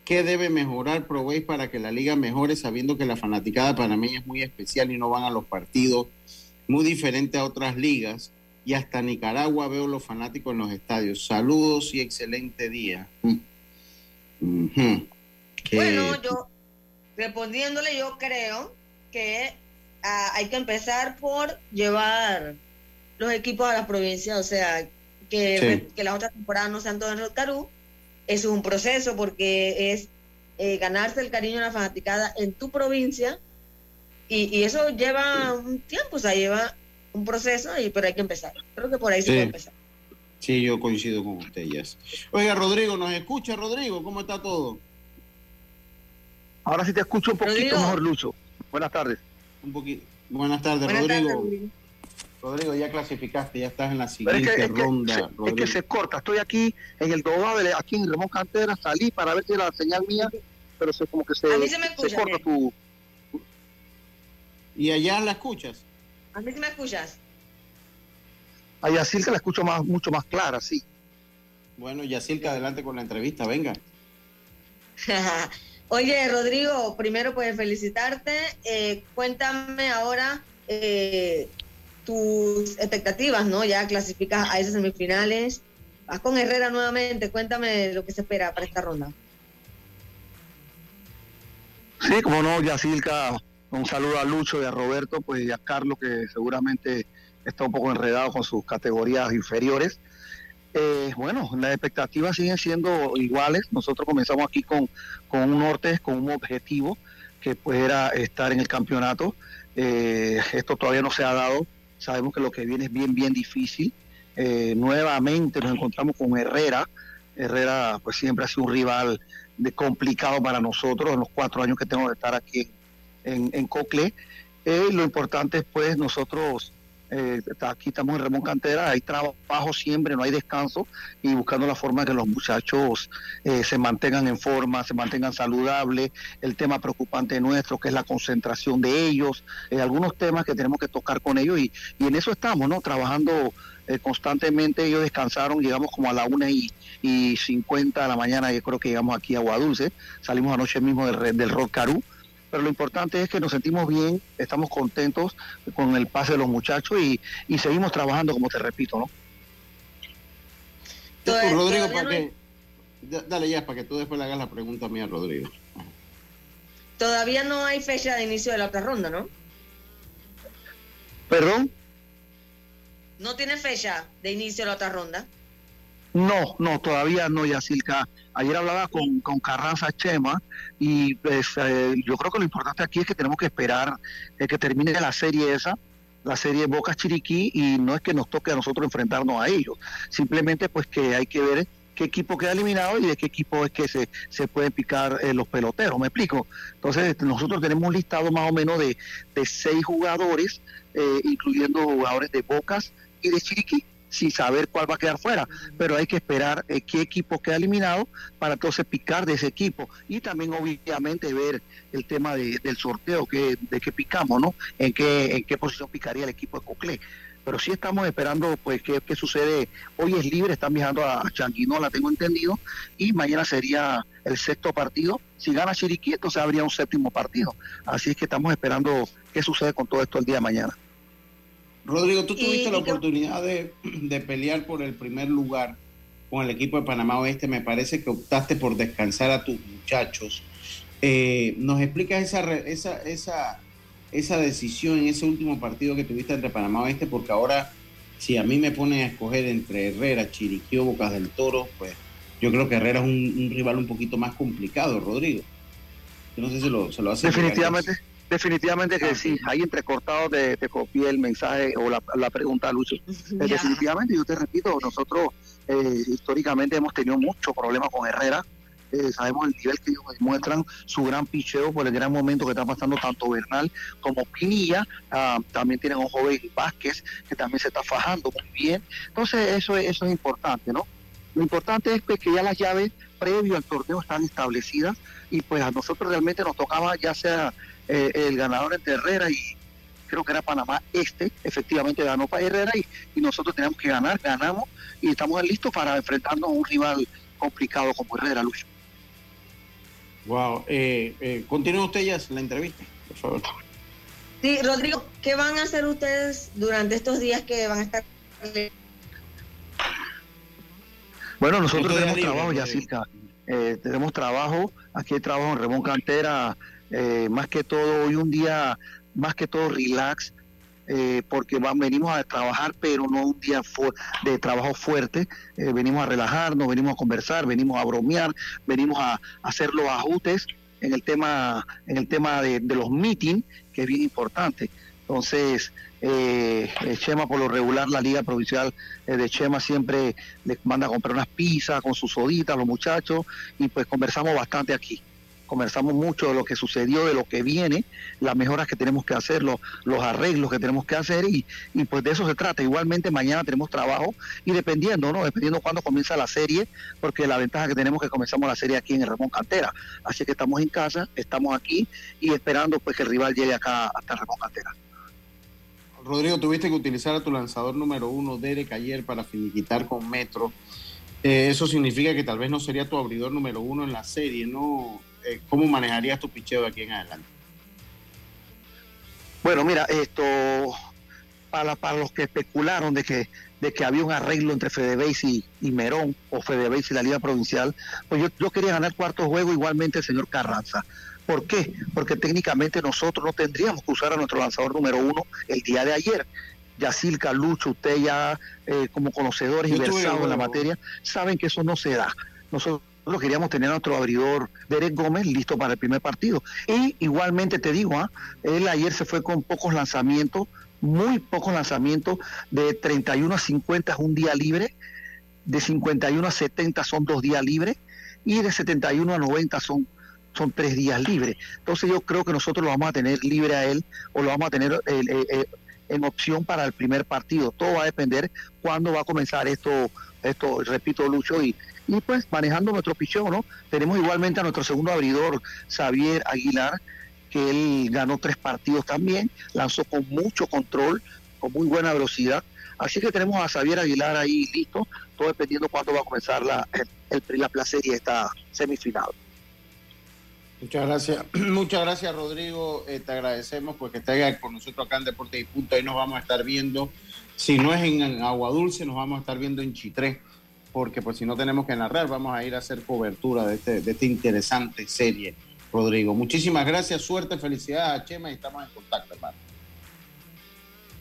¿qué debe mejorar Proveis para que la liga mejore, sabiendo que la fanaticada panameña es muy especial y no van a los partidos? muy diferente a otras ligas y hasta Nicaragua veo los fanáticos en los estadios. Saludos y excelente día. Mm. Bueno, yo respondiéndole, yo creo que ah, hay que empezar por llevar los equipos a las provincias, o sea, que, que las otras temporadas no sean todas en Rotarú. Eso es un proceso porque es eh, ganarse el cariño de la fanaticada en tu provincia y, eso lleva un tiempo, o sea, lleva un proceso, y, pero hay que empezar. Creo que por ahí se puede empezar. Sí, yo coincido con usted, Oiga, Rodrigo, ¿nos escucha, Rodrigo? ¿Cómo está todo? Ahora sí te escucho un poquito mejor, Lucho. Buenas tardes. Un poquito. Buenas tardes, Rodrigo. Rodrigo, ya clasificaste, ya estás en la siguiente ronda. es que se corta. Estoy aquí en el Dodable, aquí en Ramón Cantera, salí para ver si la señal mía, pero se, como que se, se, corta tu... ¿Y allá la escuchas? A mí sí me escuchas. A Yacirca la escucho más, mucho más clara, sí. Bueno, Yacirca, adelante con la entrevista, venga. [LAUGHS] Oye, Rodrigo, primero pues felicitarte. Eh, cuéntame ahora eh, tus expectativas, ¿no? Ya clasificas a esas semifinales. Vas con Herrera nuevamente. Cuéntame lo que se espera para esta ronda. Sí, como no, Yacirca, un saludo a Lucho y a Roberto, pues y a Carlos, que seguramente está un poco enredado con sus categorías inferiores. Eh, bueno, las expectativas siguen siendo iguales. Nosotros comenzamos aquí con, con un norte, con un objetivo, que pues era estar en el campeonato. Eh, esto todavía no se ha dado. Sabemos que lo que viene es bien, bien difícil. Eh, nuevamente nos encontramos con Herrera. Herrera pues siempre ha sido un rival complicado para nosotros en los cuatro años que tengo de estar aquí en, Cocle. lo importante es pues nosotros eh, aquí estamos en Ramón Cantera, hay trabajo siempre, no hay descanso y buscando la forma de que los muchachos eh, se mantengan en forma, se mantengan saludables, el tema preocupante nuestro que es la concentración de ellos, eh, algunos temas que tenemos que tocar con ellos y, y en eso estamos, ¿no? Trabajando eh, constantemente, ellos descansaron, llegamos como a la una y, y 50 de la mañana, yo creo que llegamos aquí a Aguadulce, salimos anoche mismo del, del Rock Carú pero lo importante es que nos sentimos bien, estamos contentos con el pase de los muchachos y, seguimos trabajando, como te repito, ¿no? Rodrigo, para que... Dale ya, para que tú después le hagas la pregunta a mí a Rodrigo. Todavía no hay fecha de inicio de la otra ronda, ¿no? ¿Perdón? ¿No tiene fecha de inicio de la otra ronda? No, no, todavía no, Yacilca. Ayer hablaba con, Carranza Chema y pues, eh, yo creo que lo importante aquí es que tenemos que esperar eh, que termine la serie esa, la serie Boca Chiriquí, y no es que nos toque a nosotros enfrentarnos a ellos, simplemente pues que hay que ver qué equipo queda eliminado y de qué equipo es que se, se pueden picar eh, los peloteros, ¿me explico? Entonces nosotros tenemos un listado más o menos de, de seis jugadores, incluyendo jugadores de Bocas y de Chiriquí, sin saber cuál va a quedar fuera, pero hay que esperar eh, qué equipo queda eliminado para entonces picar de ese equipo y también obviamente ver el tema del sorteo que, de qué picamos, ¿no? En qué, en qué posición picaría el equipo de Coclé. Pero sí estamos esperando pues qué, qué sucede. Hoy es libre, están viajando a Changuinola, tengo entendido, y mañana sería el sexto partido. Si gana Chiriquí, entonces habría un séptimo partido. Así es que estamos esperando qué sucede con todo esto el día de mañana. Rodrigo, tú tuviste la oportunidad [CLEARS THROAT] de, pelear por el primer lugar con el equipo de Panamá Oeste. Me parece que optaste por descansar a tus muchachos. Eh, ¿Nos explicas esa, esa, esa, esa decisión en ese último partido que tuviste entre Panamá Oeste? Porque ahora, si a mí me ponen a escoger entre Herrera, Chiriquí o Bocas del Toro, pues yo creo que Herrera es un, rival un poquito más complicado, Rodrigo. Yo no sé si lo, se lo hace. Definitivamente. Definitivamente que ah, sí, ahí entrecortado te, te copié el mensaje o la, la pregunta, Lucho. [LAUGHS] Eh, definitivamente, yo te repito, nosotros eh, históricamente hemos tenido mucho problema con Herrera. Eh, sabemos el nivel que ellos demuestran, su gran picheo por el gran momento que está pasando tanto Bernal como Pinilla. Ah, también tienen un joven Vázquez que también se está fajando muy bien. Entonces, eso, eso es importante, ¿no? Lo importante es que ya las llaves previo al torneo están establecidas y pues a nosotros realmente nos tocaba ya sea eh, el ganador entre Herrera y creo que era Panamá Este, efectivamente ganó para Herrera y, nosotros tenemos que ganar, ganamos y estamos listos para enfrentarnos a un rival complicado como Herrera, Lucho. Wow, eh, eh, continúa usted ya la entrevista, por favor. Sí, Rodrigo, ¿qué van a hacer ustedes durante estos días que van a estar? Bueno, nosotros tenemos trabajo, ya eh, tenemos trabajo, aquí hay trabajo en Remón Cantera, eh, más que todo hoy un día más que todo relax, eh, porque venimos a trabajar, pero no un día de trabajo fuerte. Eh, venimos a relajarnos, venimos a conversar, venimos a bromear, venimos a, hacer los ajustes en el tema, en el tema de, los meetings, que es bien importante. Entonces, eh, Chema, por lo regular, la Liga Provincial de Chema siempre les manda a comprar unas pizzas con sus soditas los muchachos y pues conversamos bastante aquí conversamos mucho de lo que sucedió, de lo que viene, las mejoras que tenemos que hacer, los, arreglos que tenemos que hacer y, y, pues de eso se trata. Igualmente mañana tenemos trabajo y dependiendo, ¿no? Dependiendo cuándo comienza la serie, porque la ventaja que tenemos es que comenzamos la serie aquí en el Ramón Cantera. Así que estamos en casa, estamos aquí y esperando pues que el rival llegue acá hasta el Ramón Cantera. Rodrigo, tuviste que utilizar a tu lanzador número uno, Derek, ayer para finiquitar con Metro. Eh, eso significa que tal vez no sería tu abridor número uno en la serie, ¿no? Eh, ¿cómo manejarías tu picheo de aquí en adelante? Bueno, mira, esto para, para los que especularon de que de que había un arreglo entre Fede y, y Merón o Fede y la Liga Provincial, pues yo, yo quería ganar cuarto juego igualmente el señor Carranza. ¿Por qué? Porque técnicamente nosotros no tendríamos que usar a nuestro lanzador número uno el día de ayer. Yacilca, Lucho, usted ya eh, como conocedores y versados en la materia, saben que eso no se da. Nosotros nosotros queríamos tener a nuestro abridor Derek Gómez listo para el primer partido. Y igualmente te digo, ¿ah? él ayer se fue con pocos lanzamientos, muy pocos lanzamientos, de 31 a 50 es un día libre, de 51 a 70 son dos días libres y de 71 a 90 son son tres días libres. Entonces yo creo que nosotros lo vamos a tener libre a él o lo vamos a tener eh, eh, en opción para el primer partido. Todo va a depender cuándo va a comenzar esto, esto repito, Lucho, y, y pues manejando nuestro pichón, ¿no? Tenemos igualmente a nuestro segundo abridor, Xavier Aguilar, que él ganó tres partidos también, lanzó con mucho control, con muy buena velocidad. Así que tenemos a Xavier Aguilar ahí listo, todo dependiendo cuándo va a comenzar la, el, la esta semifinal. Muchas gracias, [CLEARS THROAT] muchas gracias Rodrigo, eh, te agradecemos porque estés con nosotros acá en Deportes y Punto, ahí nos vamos a estar viendo, si no es en Agua Dulce, nos vamos a estar viendo en Chitré porque pues si no tenemos que narrar, vamos a ir a hacer cobertura de, este, de esta interesante serie, Rodrigo. Muchísimas gracias, suerte, felicidades a Chema y estamos en contacto, hermano.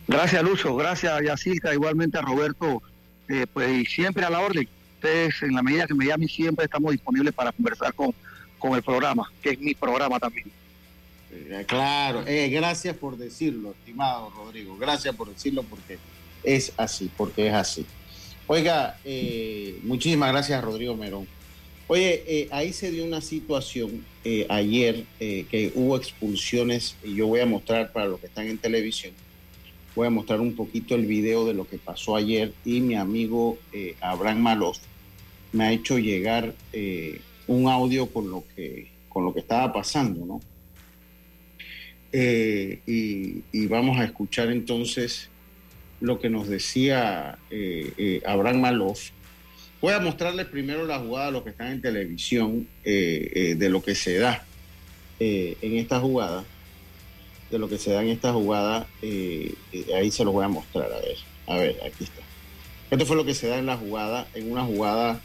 Gracias, Lucho, gracias, Yacilca, igualmente a Roberto, eh, pues siempre a la orden. Ustedes, en la medida que me llamen, siempre estamos disponibles para conversar con, con el programa, que es mi programa también. Eh, claro, eh, gracias por decirlo, estimado Rodrigo, gracias por decirlo porque es así, porque es así. Oiga, eh, muchísimas gracias Rodrigo Merón. Oye, eh, ahí se dio una situación eh, ayer que hubo expulsiones y yo voy a mostrar para los que están en televisión, voy a mostrar un poquito el video de lo que pasó ayer y mi amigo Abraham Malos me ha hecho llegar un audio con lo que, con lo que estaba pasando, ¿no? y vamos a escuchar entonces lo que nos decía eh, eh, Abraham Maloff. Voy a mostrarles primero la jugada a los que están en televisión eh, de lo que se da en esta jugada. De lo que se da en esta jugada, ahí se lo voy a mostrar. A ver, a ver, aquí está. Esto fue lo que se da en la jugada, en una jugada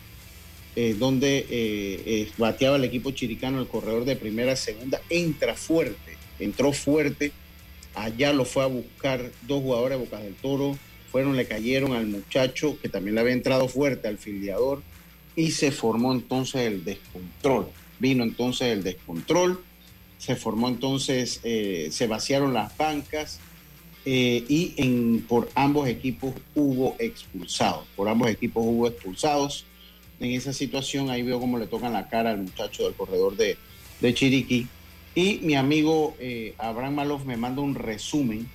donde bateaba el equipo chiricano, el corredor de primera, segunda, entra fuerte, entró fuerte Allá lo fue a buscar dos jugadores de Bocas del Toro. Fueron, le cayeron al muchacho que también le había entrado fuerte al filiador y se formó entonces el descontrol. Vino entonces el descontrol, se formó entonces, eh, se vaciaron las bancas eh, y por ambos equipos hubo expulsados. Por ambos equipos hubo expulsados. En esa situación ahí veo cómo le tocan la cara al muchacho del corredor de, de Chiriquí y mi amigo eh, Abraham Maloff me manda un resumen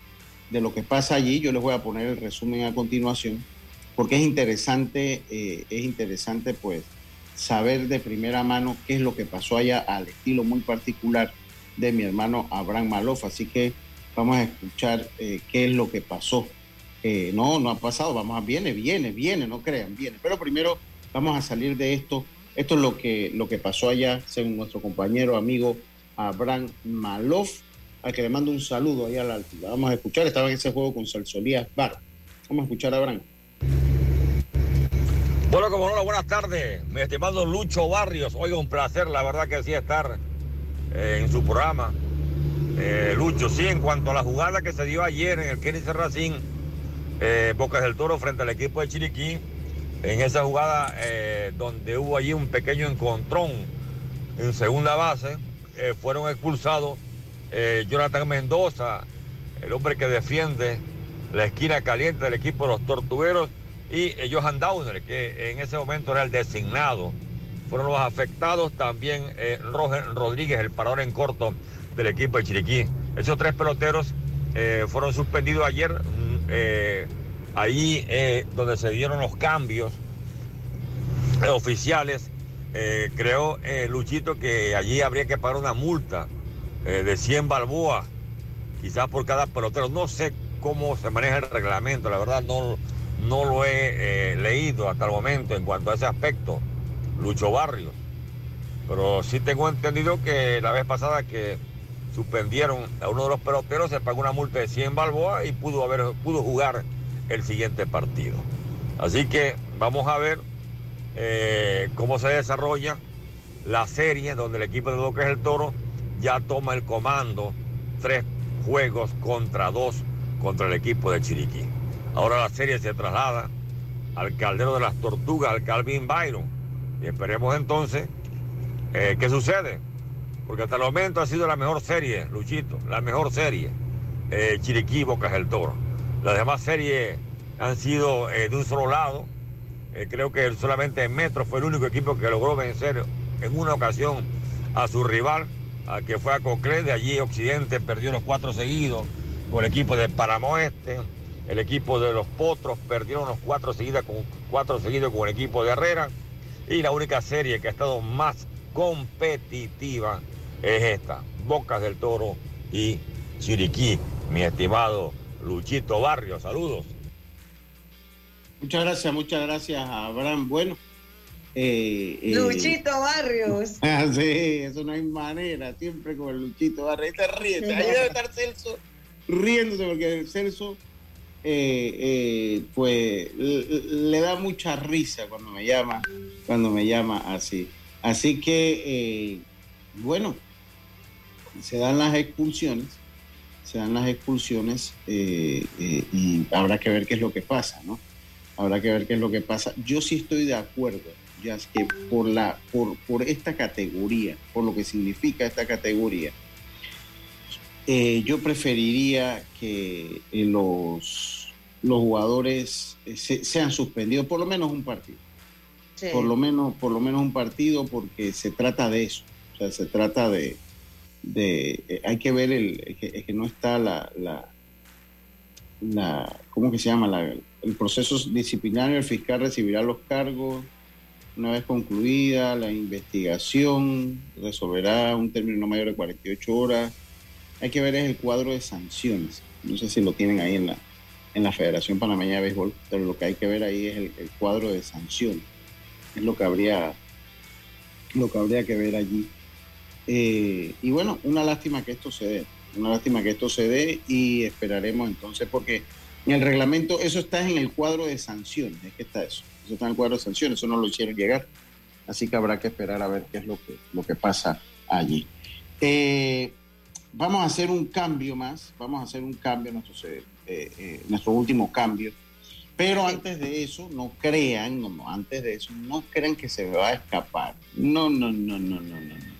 de lo que pasa allí. Yo les voy a poner el resumen a continuación, porque es interesante, eh, es interesante pues saber de primera mano qué es lo que pasó allá al estilo muy particular de mi hermano Abraham Maloff. Así que vamos a escuchar eh, qué es lo que pasó. no, no ha pasado, vamos a, viene, viene, viene, no crean, viene. Pero primero vamos a salir de esto. Esto es lo que, lo que pasó allá, según nuestro compañero, amigo Abraham Maloff, al que le mando un saludo ahí a la altura. Vamos a escuchar, estaba en ese juego con Salsolías Bar. Vamos a escuchar a Abraham. Bueno, como no, buenas tardes, mi estimado Lucho Barrios. Oiga, un placer, la verdad que sí, estar eh, en su programa. Eh, Lucho, sí, en cuanto a la jugada que se dio ayer en el Kenny Serracín, eh, Bocas del Toro frente al equipo de Chiriquí, en esa jugada eh, donde hubo allí un pequeño encontrón en segunda base, fueron expulsados Jonathan Mendoza, el hombre que defiende la esquina caliente del equipo de los Tortugueros, y Johan Downer, que en ese momento era el designado. Fueron los afectados también Roger Rodríguez, el parador en corto del equipo de Chiriquí. Esos tres peloteros eh, fueron suspendidos ayer, mm, eh, ahí eh, donde se dieron los cambios oficiales. Creo, Luchito, que allí habría que pagar una multa de 100 balboas, quizás por cada pelotero. No sé cómo se maneja el reglamento, la verdad no, no lo he leído hasta el momento en cuanto a ese aspecto, Lucho Barrios. Pero sí tengo entendido que la vez pasada que suspendieron a uno de los peloteros, se pagó una multa de 100 balboas y pudo, haber, pudo jugar el siguiente partido. Así que vamos a ver eh, cómo se desarrolla la serie donde el equipo de Boca el Toro ya toma el comando, tres juegos contra dos contra el equipo de Chiriquí. Ahora la serie se traslada al caldero de las tortugas, al Calvin Byron. Y esperemos entonces eh, qué sucede porque hasta el momento ha sido la mejor serie, Luchito, la mejor serie, eh, Chiriquí, Bocas del Toro. Las demás series han sido eh, de un solo lado. Eh, creo que solamente Metro fue el único equipo que logró vencer en una ocasión a su rival, a que fue a Coclé, de allí Occidente perdió los cuatro seguidos con el equipo de Paramoeste, el equipo de los Potros perdieron los cuatro, seguidas con, cuatro seguidos con el equipo de Herrera, y la única serie que ha estado más competitiva es esta, Bocas del Toro y Chiriquí, mi estimado Luchito Barrio. Saludos. Muchas gracias, muchas gracias Abraham. Bueno. Eh, eh, Luchito Barrios. [LAUGHS] Ah, sí, eso no hay manera, siempre con el Luchito Barrios. Ahí está riendo, ahí debe estar Celso riéndose porque Celso eh, pues le da mucha risa cuando me llama, cuando me llama así. Así que, bueno, se dan las expulsiones, se dan las expulsiones y habrá que ver qué es lo que pasa, ¿no? Habrá que ver qué es lo que pasa. Yo sí estoy de acuerdo, ya es que por, la, por, por esta categoría, por lo que significa esta categoría, eh, yo preferiría que los, los jugadores sean suspendidos por lo menos un partido. Por, lo menos, por lo menos un partido porque se trata de eso. O sea, se trata de, de eh, hay que ver el que, que no está la, la, la ¿cómo que se llama? La, el proceso disciplinario, el fiscal recibirá los cargos una vez concluida la investigación, resolverá un término no mayor de 48 horas. Hay que ver es el cuadro de sanciones. No sé si lo tienen ahí en la, en la Federación Panameña de Béisbol, pero lo que hay que ver ahí es el, el cuadro de sanciones. Es lo que habría, lo que habría que ver allí. Eh, y bueno, una lástima que esto se dé, una lástima que esto se dé y esperaremos entonces, porque en el reglamento, eso está en el cuadro de sanciones, es que está eso, eso está en el cuadro de sanciones, eso no lo hicieron llegar, así que habrá que esperar a ver qué es lo que, lo que pasa allí. Eh, vamos a hacer un cambio más, vamos a hacer un cambio, nuestro, eh, nuestro último cambio. Pero antes de eso, no crean, no, antes de eso, no crean que se va a escapar. No, no, no, no, no, no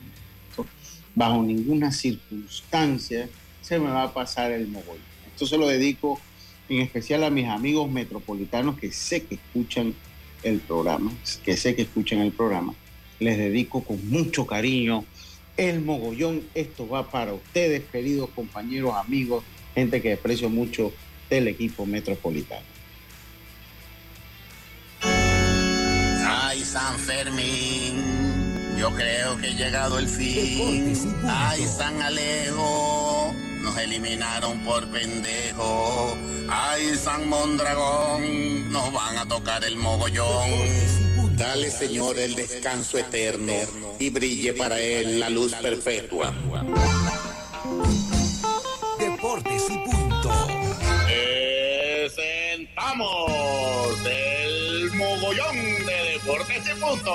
bajo ninguna circunstancia se me va a pasar el mogollón. Esto se lo dedico en especial a mis amigos metropolitanos que sé que escuchan el programa, que sé que escuchan el programa. Les dedico con mucho cariño el mogollón. Esto va para ustedes, queridos compañeros, amigos, gente que aprecio mucho del equipo metropolitano. Ay, San Fermín yo creo que he llegado el fin. Ay, San Alejo, nos eliminaron por pendejo. Ay, San Mondragón, nos van a tocar el mogollón. Dale, Señor, el descanso eterno y brille para él la luz perpetua. Deportes y punto. Presentamos el mogollón de Deportes y punto.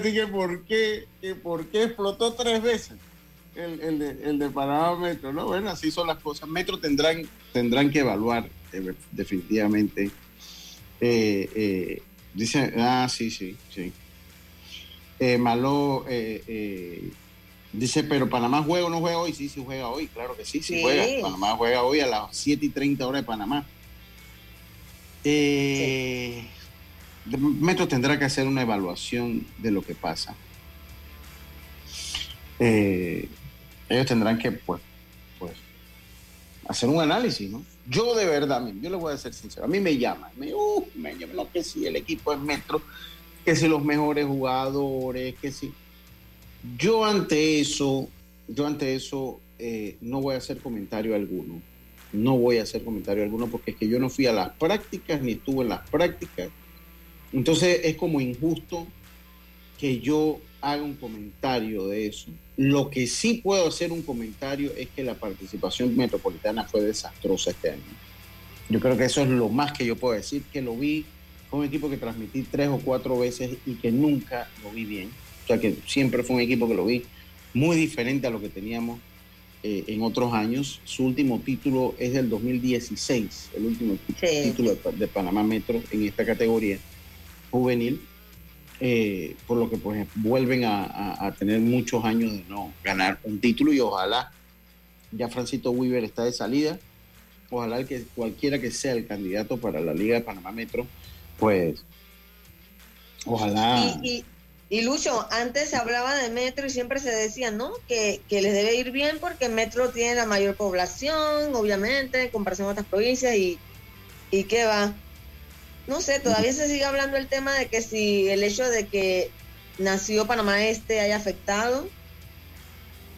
[LAUGHS] decir que por qué, que por qué explotó tres veces el, el, de, el de Panamá Metro, ¿no? Bueno, así son las cosas. Metro tendrán, tendrán que evaluar eh, definitivamente. Eh, eh, dice, ah, sí, sí, sí. Malo dice, pero Panamá juega o no juega hoy. Sí, sí juega hoy, claro que sí, sí, juega. Panamá juega hoy a las 7 y 30 horas de Panamá. Metro tendrá que hacer una evaluación de lo que pasa. Eh, ellos tendrán que, pues, pues, hacer un análisis, ¿no? Yo de verdad, yo le voy a ser sincero, a mí me llaman, me, uh, que si el equipo es Metro, que si los mejores jugadores, que si... Yo ante eso, yo ante eso eh, no voy a hacer comentario alguno. No voy a hacer comentario alguno porque es que yo no fui a las prácticas ni estuve en las prácticas. Entonces es como injusto que yo haga un comentario de eso. Lo que sí puedo hacer un comentario es que la participación metropolitana fue desastrosa este año. Yo creo que eso es lo más que yo puedo decir, que lo vi, fue un equipo que transmití tres o cuatro veces y que nunca lo vi bien. O sea que siempre fue un equipo que lo vi muy diferente a lo que teníamos eh, en otros años. Su último título es del 2016, el último título de Panamá Metro en esta categoría juvenil eh, por lo que pues vuelven a, tener muchos años de no ganar un título y ojalá ya Francito Weaver está de salida, ojalá que cualquiera que sea el candidato para la Liga de Panamá Metro, pues ojalá... Y, y, Lucho, antes se hablaba de Metro y siempre se decía, ¿no? Que, que les debe ir bien porque Metro tiene la mayor población, obviamente, en comparación a otras provincias y, y qué va no sé, todavía se sigue hablando el tema de que si el hecho de que nació Panamá Este haya afectado.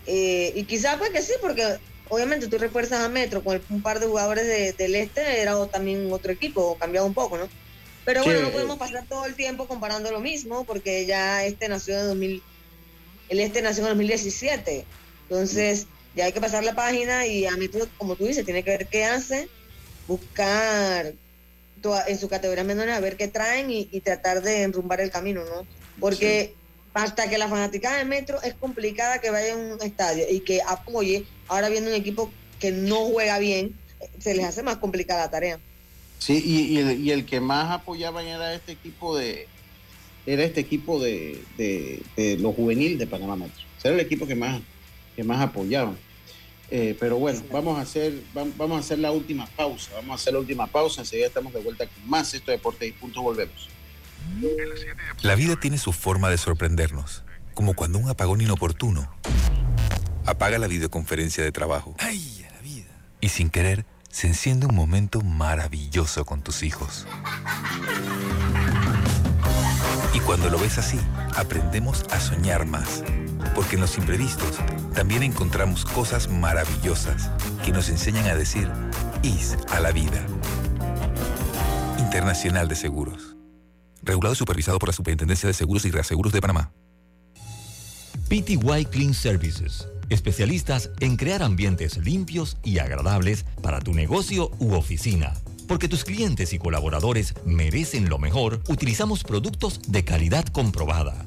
Eh, y quizás pues que sí, porque obviamente tú refuerzas a Metro con un par de jugadores del Este, era también otro equipo, cambiado un poco, ¿no? Pero bueno, no podemos pasar todo el tiempo comparando lo mismo, porque ya este nació en 2000, el Este nació en 2017. Entonces, ya hay que pasar la página y a Metro, como tú dices, tiene que ver qué hace, buscar en su categoría menores a ver qué traen y, tratar de enrumbar el camino, ¿no? Porque hasta que la fanática de Metro es complicada que vaya a un estadio y que apoye, ahora viendo un equipo que no juega bien, se les hace más complicada la tarea. Sí, y, el, que más apoyaban era este equipo de era este equipo de, de, los juveniles de Panamá Metro. Era el equipo que más, que más apoyaban. Eh, pero bueno, vamos a hacer vamos a hacer la última pausa. Vamos a hacer la última pausa. Enseguida estamos de vuelta con más esto de Deportes y Punto. Volvemos. La vida tiene su forma de sorprendernos, como cuando un apagón inoportuno apaga la videoconferencia de trabajo. ¡Ay, la vida! Y sin querer, se enciende un momento maravilloso con tus hijos. Y cuando lo ves así, aprendemos a soñar más porque en los imprevistos también encontramos cosas maravillosas que nos enseñan a decir IS a la vida. Internacional de Seguros. Regulado y supervisado por la Superintendencia de Seguros y Reaseguros de Panamá. PTY Clean Services. Especialistas en crear ambientes limpios y agradables para tu negocio u oficina. Porque tus clientes y colaboradores merecen lo mejor, utilizamos productos de calidad comprobada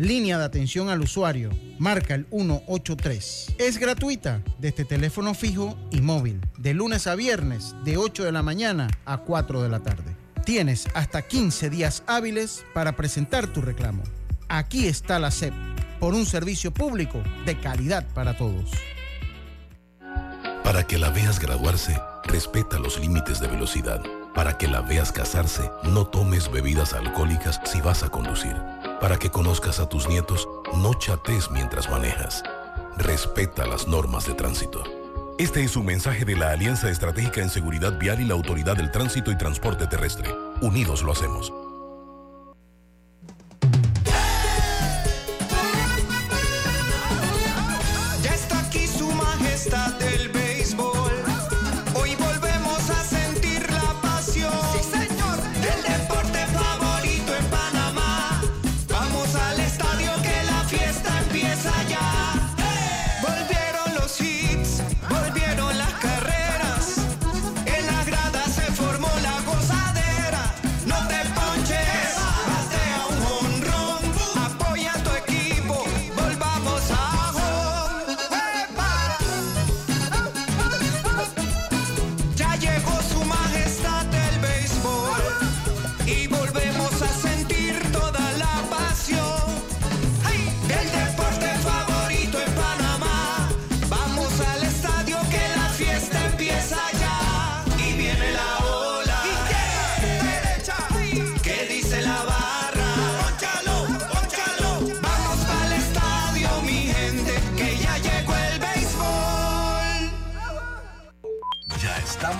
Línea de atención al usuario. Marca el 183. Es gratuita desde teléfono fijo y móvil. De lunes a viernes, de 8 de la mañana a 4 de la tarde. Tienes hasta 15 días hábiles para presentar tu reclamo. Aquí está la SEP, por un servicio público de calidad para todos. Para que la veas graduarse, respeta los límites de velocidad. Para que la veas casarse, no tomes bebidas alcohólicas si vas a conducir. Para que conozcas a tus nietos, no chates mientras manejas. Respeta las normas de tránsito. Este es un mensaje de la Alianza Estratégica en Seguridad Vial y la Autoridad del Tránsito y Transporte Terrestre. Unidos lo hacemos.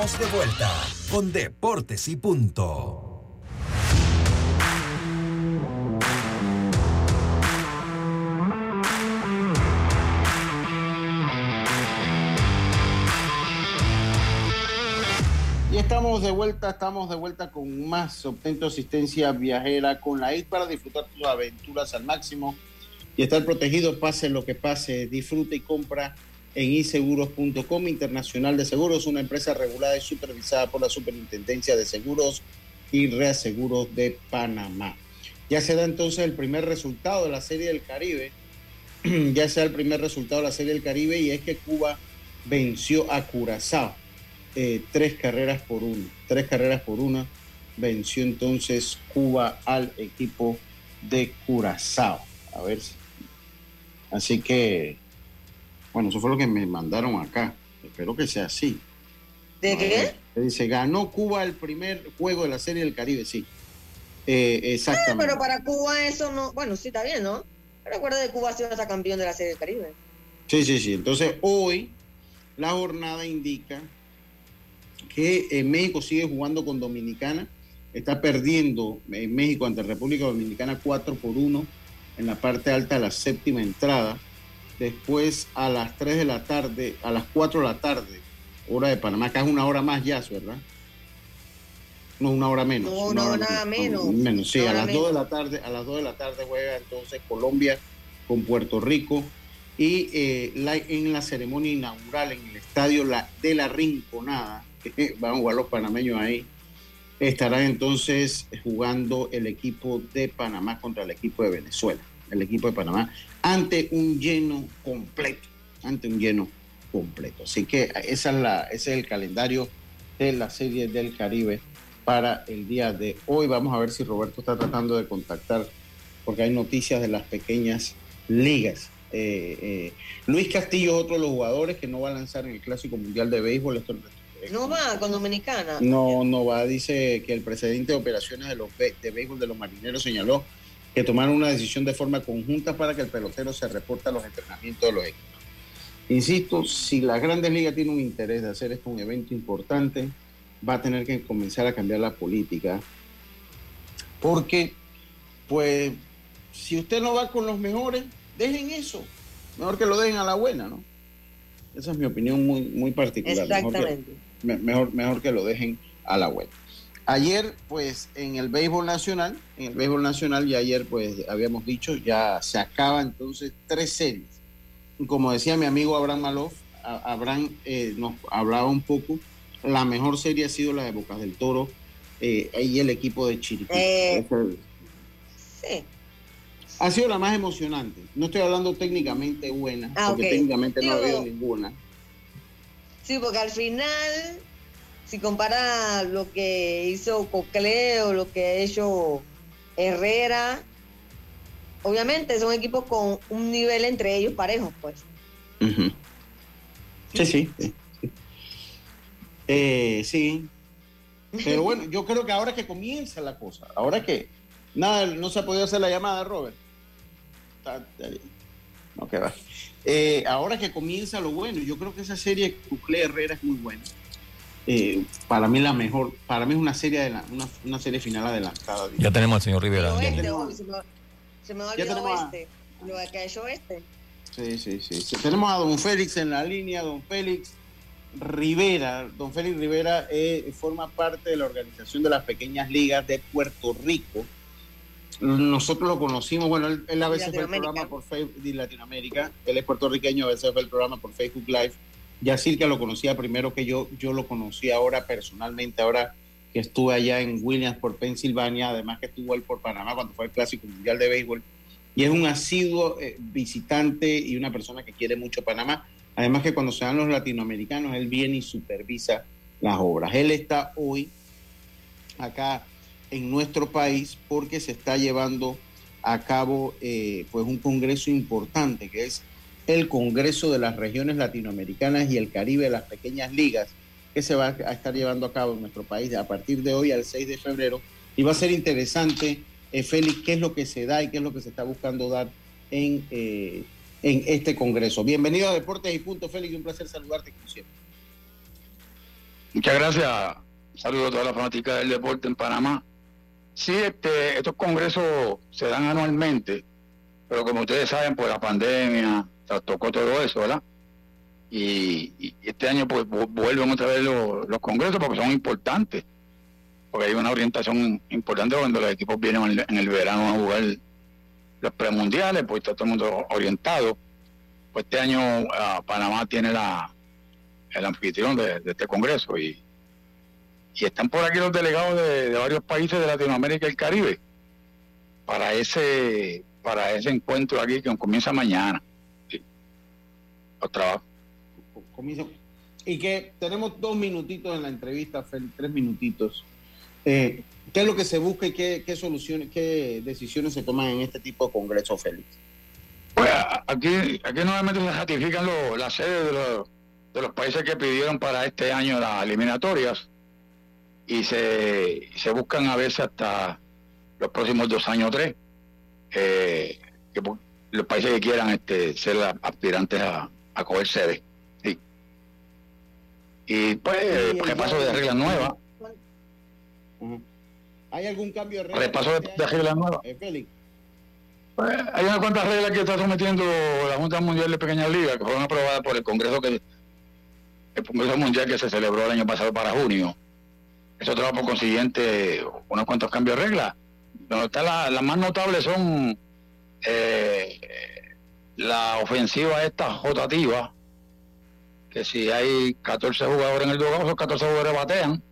Estamos de vuelta con Deportes y Punto. Y estamos de vuelta, estamos de vuelta con más. Obtén asistencia viajera con la IT para disfrutar tus aventuras al máximo y estar protegido, pase lo que pase. Disfruta y compra en iseguros.com Internacional de Seguros, una empresa regulada y supervisada por la Superintendencia de Seguros y Reaseguros de Panamá. Ya se da entonces el primer resultado de la Serie del Caribe. [CLEARS THROAT] ya se da el primer resultado de la Serie del Caribe y es que Cuba venció a Curazao eh, tres carreras por una. Tres carreras por una venció entonces Cuba al equipo de Curazao. A ver. Así que, bueno, eso fue lo que me mandaron acá. Espero que sea así. ¿De qué? Dice, ganó Cuba el primer juego de la Serie del Caribe, sí. Eh, exactamente. pero para Cuba eso no, bueno, sí está bien, ¿no? Pero recuerda que Cuba ha sido nuestra campeón de la Serie del Caribe. Sí, sí, sí. Entonces hoy la jornada indica que eh, México sigue jugando con Dominicana, está perdiendo en México ante República Dominicana 4 por 1 en la parte alta de la séptima entrada. Después a las 3 de la tarde, a las 4 de la tarde, hora de Panamá, acá es una hora más ya, ¿verdad? No, una hora menos. No, no, nada menos. menos. Sí, a las 2 de la tarde, a las 2 de la tarde juega entonces Colombia con Puerto Rico y eh, en la ceremonia inaugural en el estadio de la Rinconada, [LAUGHS] van a jugar los panameños ahí. Estará entonces jugando el equipo de Panamá contra el equipo de Venezuela, el equipo de Panamá, ante un lleno completo, ante un lleno completo. Así que esa es la, ese es el calendario de la Serie del Caribe para el día de hoy. Vamos a ver si Roberto está tratando de contactar, porque hay noticias de las pequeñas ligas. Eh, eh, Luis Castillo es otro de los jugadores que no va a lanzar en el Clásico Mundial de Béisbol. Esto no va con Dominicana. No, no va. Dice que el presidente de operaciones de los de béisbol de los marineros señaló que tomaron una decisión de forma conjunta para que el pelotero se reporte a los entrenamientos de los equipos. Insisto, si la Grandes Ligas tiene un interés de hacer esto un evento importante, va a tener que comenzar a cambiar la política. Porque, pues, si usted no va con los mejores, dejen eso. Mejor que lo dejen a la buena, ¿no? Esa es mi opinión muy, muy particular. Exactamente mejor, mejor que lo dejen a la web. Ayer, pues, en el béisbol nacional, en el béisbol nacional, y ayer, pues, habíamos dicho, ya se acaba entonces tres series. Como decía mi amigo Abraham Maloff, Abraham eh, nos hablaba un poco, la mejor serie ha sido la de Bocas del Toro eh, y el equipo de Chiriquí. Eh, sí. Ha sido la más emocionante. No estoy hablando técnicamente buena, ah, porque técnicamente no ha habido ninguna. Sí, porque al final, si compara lo que hizo Cocleo, lo que ha hecho Herrera, obviamente son equipos con un nivel entre ellos parejos, pues. Sí, sí. Sí. [LAUGHS] Eh, sí. Pero bueno, yo creo que ahora que comienza la cosa, ahora que nada, no se ha podido hacer la llamada, Robert. No, que va. Eh, ahora que comienza lo bueno, yo creo que esa serie Cuclé Herrera es muy buena. Eh, para mí la mejor, para mí es una serie de una, serie final adelantada. Ya tenemos al señor Rivera. se, me, olvidó este, lo que ha hecho este. Sí, sí, sí, Tenemos a don Félix en la línea, don Félix Rivera. Don Félix Rivera eh, forma parte de la organización de las pequeñas ligas de Puerto Rico nosotros lo conocimos, bueno, él, a veces fue el programa por Facebook de Latinoamérica, él es puertorriqueño, a veces fue el programa por Facebook Live. Ya que lo conocía primero que yo, yo lo conocí ahora personalmente, ahora que estuve allá en Williams por Pensilvania, además que estuvo él por Panamá cuando fue el Clásico Mundial de Béisbol. Y es un asiduo eh, visitante y una persona que quiere mucho Panamá. Además que cuando se dan los latinoamericanos, él viene y supervisa las obras. Él está hoy acá en nuestro país porque se está llevando a cabo eh, pues un congreso importante que es el Congreso de las Regiones Latinoamericanas y el Caribe de las Pequeñas Ligas que se va a estar llevando a cabo en nuestro país a partir de hoy al 6 de febrero y va a ser interesante, eh, Félix, qué es lo que se da y qué es lo que se está buscando dar en, eh, en este Congreso. Bienvenido a Deportes y Punto, Félix, un placer saludarte como siempre. Muchas gracias. Saludos a toda la fanática del deporte en Panamá. Sí, este, estos congresos se dan anualmente, pero como ustedes saben, por la pandemia, tocó todo eso, ¿verdad? Y, este año pues vuelven otra vez los, los, congresos porque son importantes, porque hay una orientación importante cuando los equipos vienen en el, verano a jugar los premundiales, pues está todo el mundo orientado. Pues este año ah, Panamá tiene la el anfitrión de, este congreso y, y están por aquí los delegados de, varios países de Latinoamérica y el Caribe para ese para ese encuentro aquí que comienza mañana. Los trabajos. Y que tenemos dos minutitos en la entrevista, tres minutitos. Eh, ¿Qué es lo que se busca y qué, soluciones, qué decisiones se toman en este tipo de congreso, Félix? Pues aquí, aquí nuevamente se ratifican las sedes de los, de los países que pidieron para este año las eliminatorias y se, se buscan a veces hasta los próximos dos años o tres eh, que los países que quieran este, ser aspirantes a, a coger sede. Y pues, repaso de reglas nuevas. ¿Hay algún cambio de reglas? Repaso de, de reglas nuevas. Eh, pues, hay unas cuantas reglas que está sometiendo la Junta Mundial de Pequeñas Ligas que fueron aprobadas por el Congreso que el Congreso Mundial que se celebró el año pasado para junio. Eso trajo por consiguiente unos cuantos cambios de reglas. Donde está las más notables son eh, la ofensiva esta jotativa, que si hay 14 jugadores en el dugout, esos 14 jugadores batean.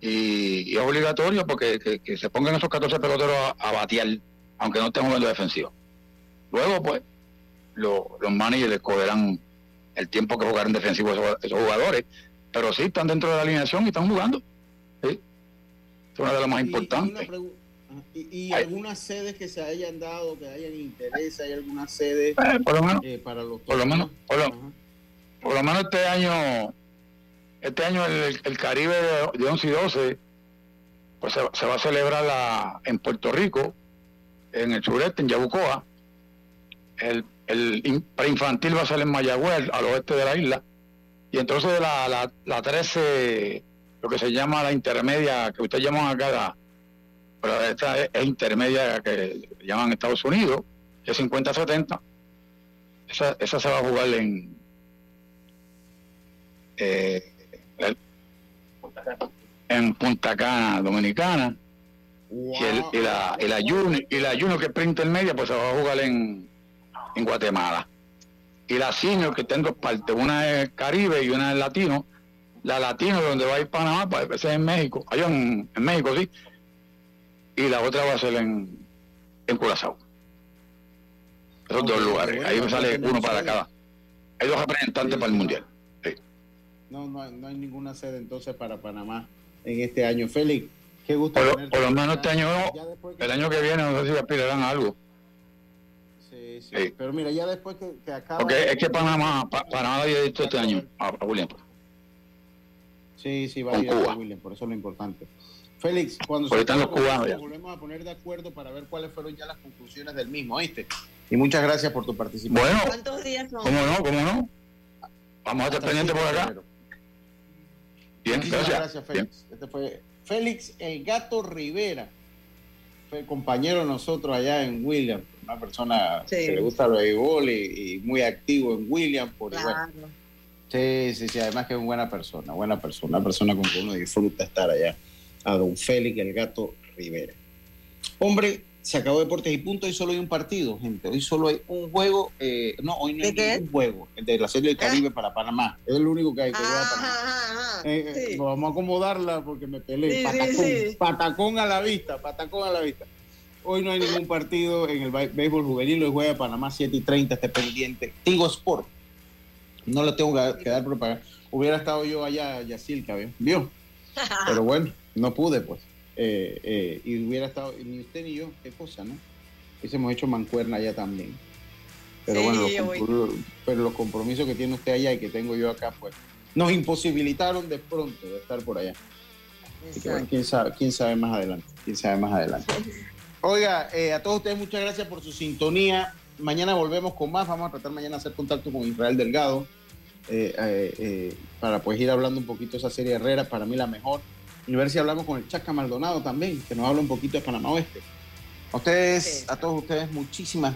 Y, es obligatorio porque que, se pongan esos 14 peloteros a, batear, aunque no estén jugando defensivo. Luego, pues, los managers les cogerán el tiempo que jugaron defensivo esos, jugadores, pero sí están dentro de la alineación y están jugando. Es una de las más importantes. Y, algunas sedes que se hayan dado, que hayan interés, hay algunas sedes eh, por lo menos, eh, para los por lo menos, por lo, menos este año, este año el, Caribe de, 11 y 12, pues se, va a celebrar la, en Puerto Rico, en el sureste, en Yabucoa. El, el preinfantil va a ser en Mayagüez, al oeste de la isla. Y entonces la, la, la 13, lo que se llama la intermedia, que ustedes llaman acá, pero esta es, intermedia que llaman Estados Unidos, es 50-70. Esa, esa se va a jugar en eh, en Punta Cana, Dominicana. Y, el, y, la, y el ayuno que es intermedia, pues se va a jugar en, en Guatemala. Y la senior, que tengo parte una es Caribe y una es Latino. La Latino, donde va a ir Panamá, pues es en México. Allá en, en México, sí y la otra va a ser en, en Curazao. Esos dos lugares. Ahí me sale uno para cada. Hay dos representantes para el Mundial. No, no hay, no hay, ninguna sede entonces para Panamá en este año. Félix, qué gusto. Por, lo menos este año el año que viene no sé si aspirarán a algo. Sí, sí, Pero mira, ya después que, que acaba... Porque es que Panamá, Panamá había dicho este año a, William. Sí, sí, va a ir a William, por eso es lo importante. Félix, cuando se están los cubanos, volvemos a poner de acuerdo para ver cuáles fueron ya las conclusiones del mismo, ¿oíste? Y muchas gracias por tu participación. Bueno, ¿cuántos días son? ¿Cómo no? ¿Cómo no? Vamos a estar pendientes por acá. Bien, gracias. gracias Félix. Este fue Félix El Gato Rivera. Fue compañero de nosotros allá en William, una persona que le gusta el béisbol y, muy activo en William. Por claro. Sí, sí, sí, además que es una buena persona, buena persona, una persona con que uno disfruta estar allá a don Félix el Gato Rivera. Hombre, se acabó Deportes y Punto, hoy solo hay un partido, gente. Hoy solo hay un juego, eh, no, hoy no hay un juego, el de la Serie del Caribe ah. para Panamá. Es el único que hay. Que eh, eh, vamos a acomodarla porque me peleé. patacón, patacón a la vista, patacón a la vista. Hoy no hay ningún partido en el béisbol juvenil, hoy juega Panamá 7 y 30, este pendiente. Tigo Sport. No le tengo que dar propaganda. Hubiera estado yo allá, Yacilca, ¿vio? [LAUGHS] Pero bueno no pude, pues. Eh, eh, y hubiera estado, ni usted ni yo, qué cosa, ¿no? Hubiésemos hecho mancuerna allá también. Pero bueno, los, pero los compromisos que tiene usted allá y que tengo yo acá, pues, nos imposibilitaron de pronto de estar por allá. Así que, bueno, quién sabe, quién sabe más adelante, quién sabe más adelante. [LAUGHS] Oiga, eh, a todos ustedes muchas gracias por su sintonía. Mañana volvemos con más. Vamos a tratar mañana de hacer contacto con Israel Delgado eh, eh, para pues ir hablando un poquito de esa serie Herrera, para mí la mejor. Y ver si hablamos con el Chaca Maldonado también, que nos habla un poquito de Panamá Oeste. A ustedes, a todos ustedes, muchísimas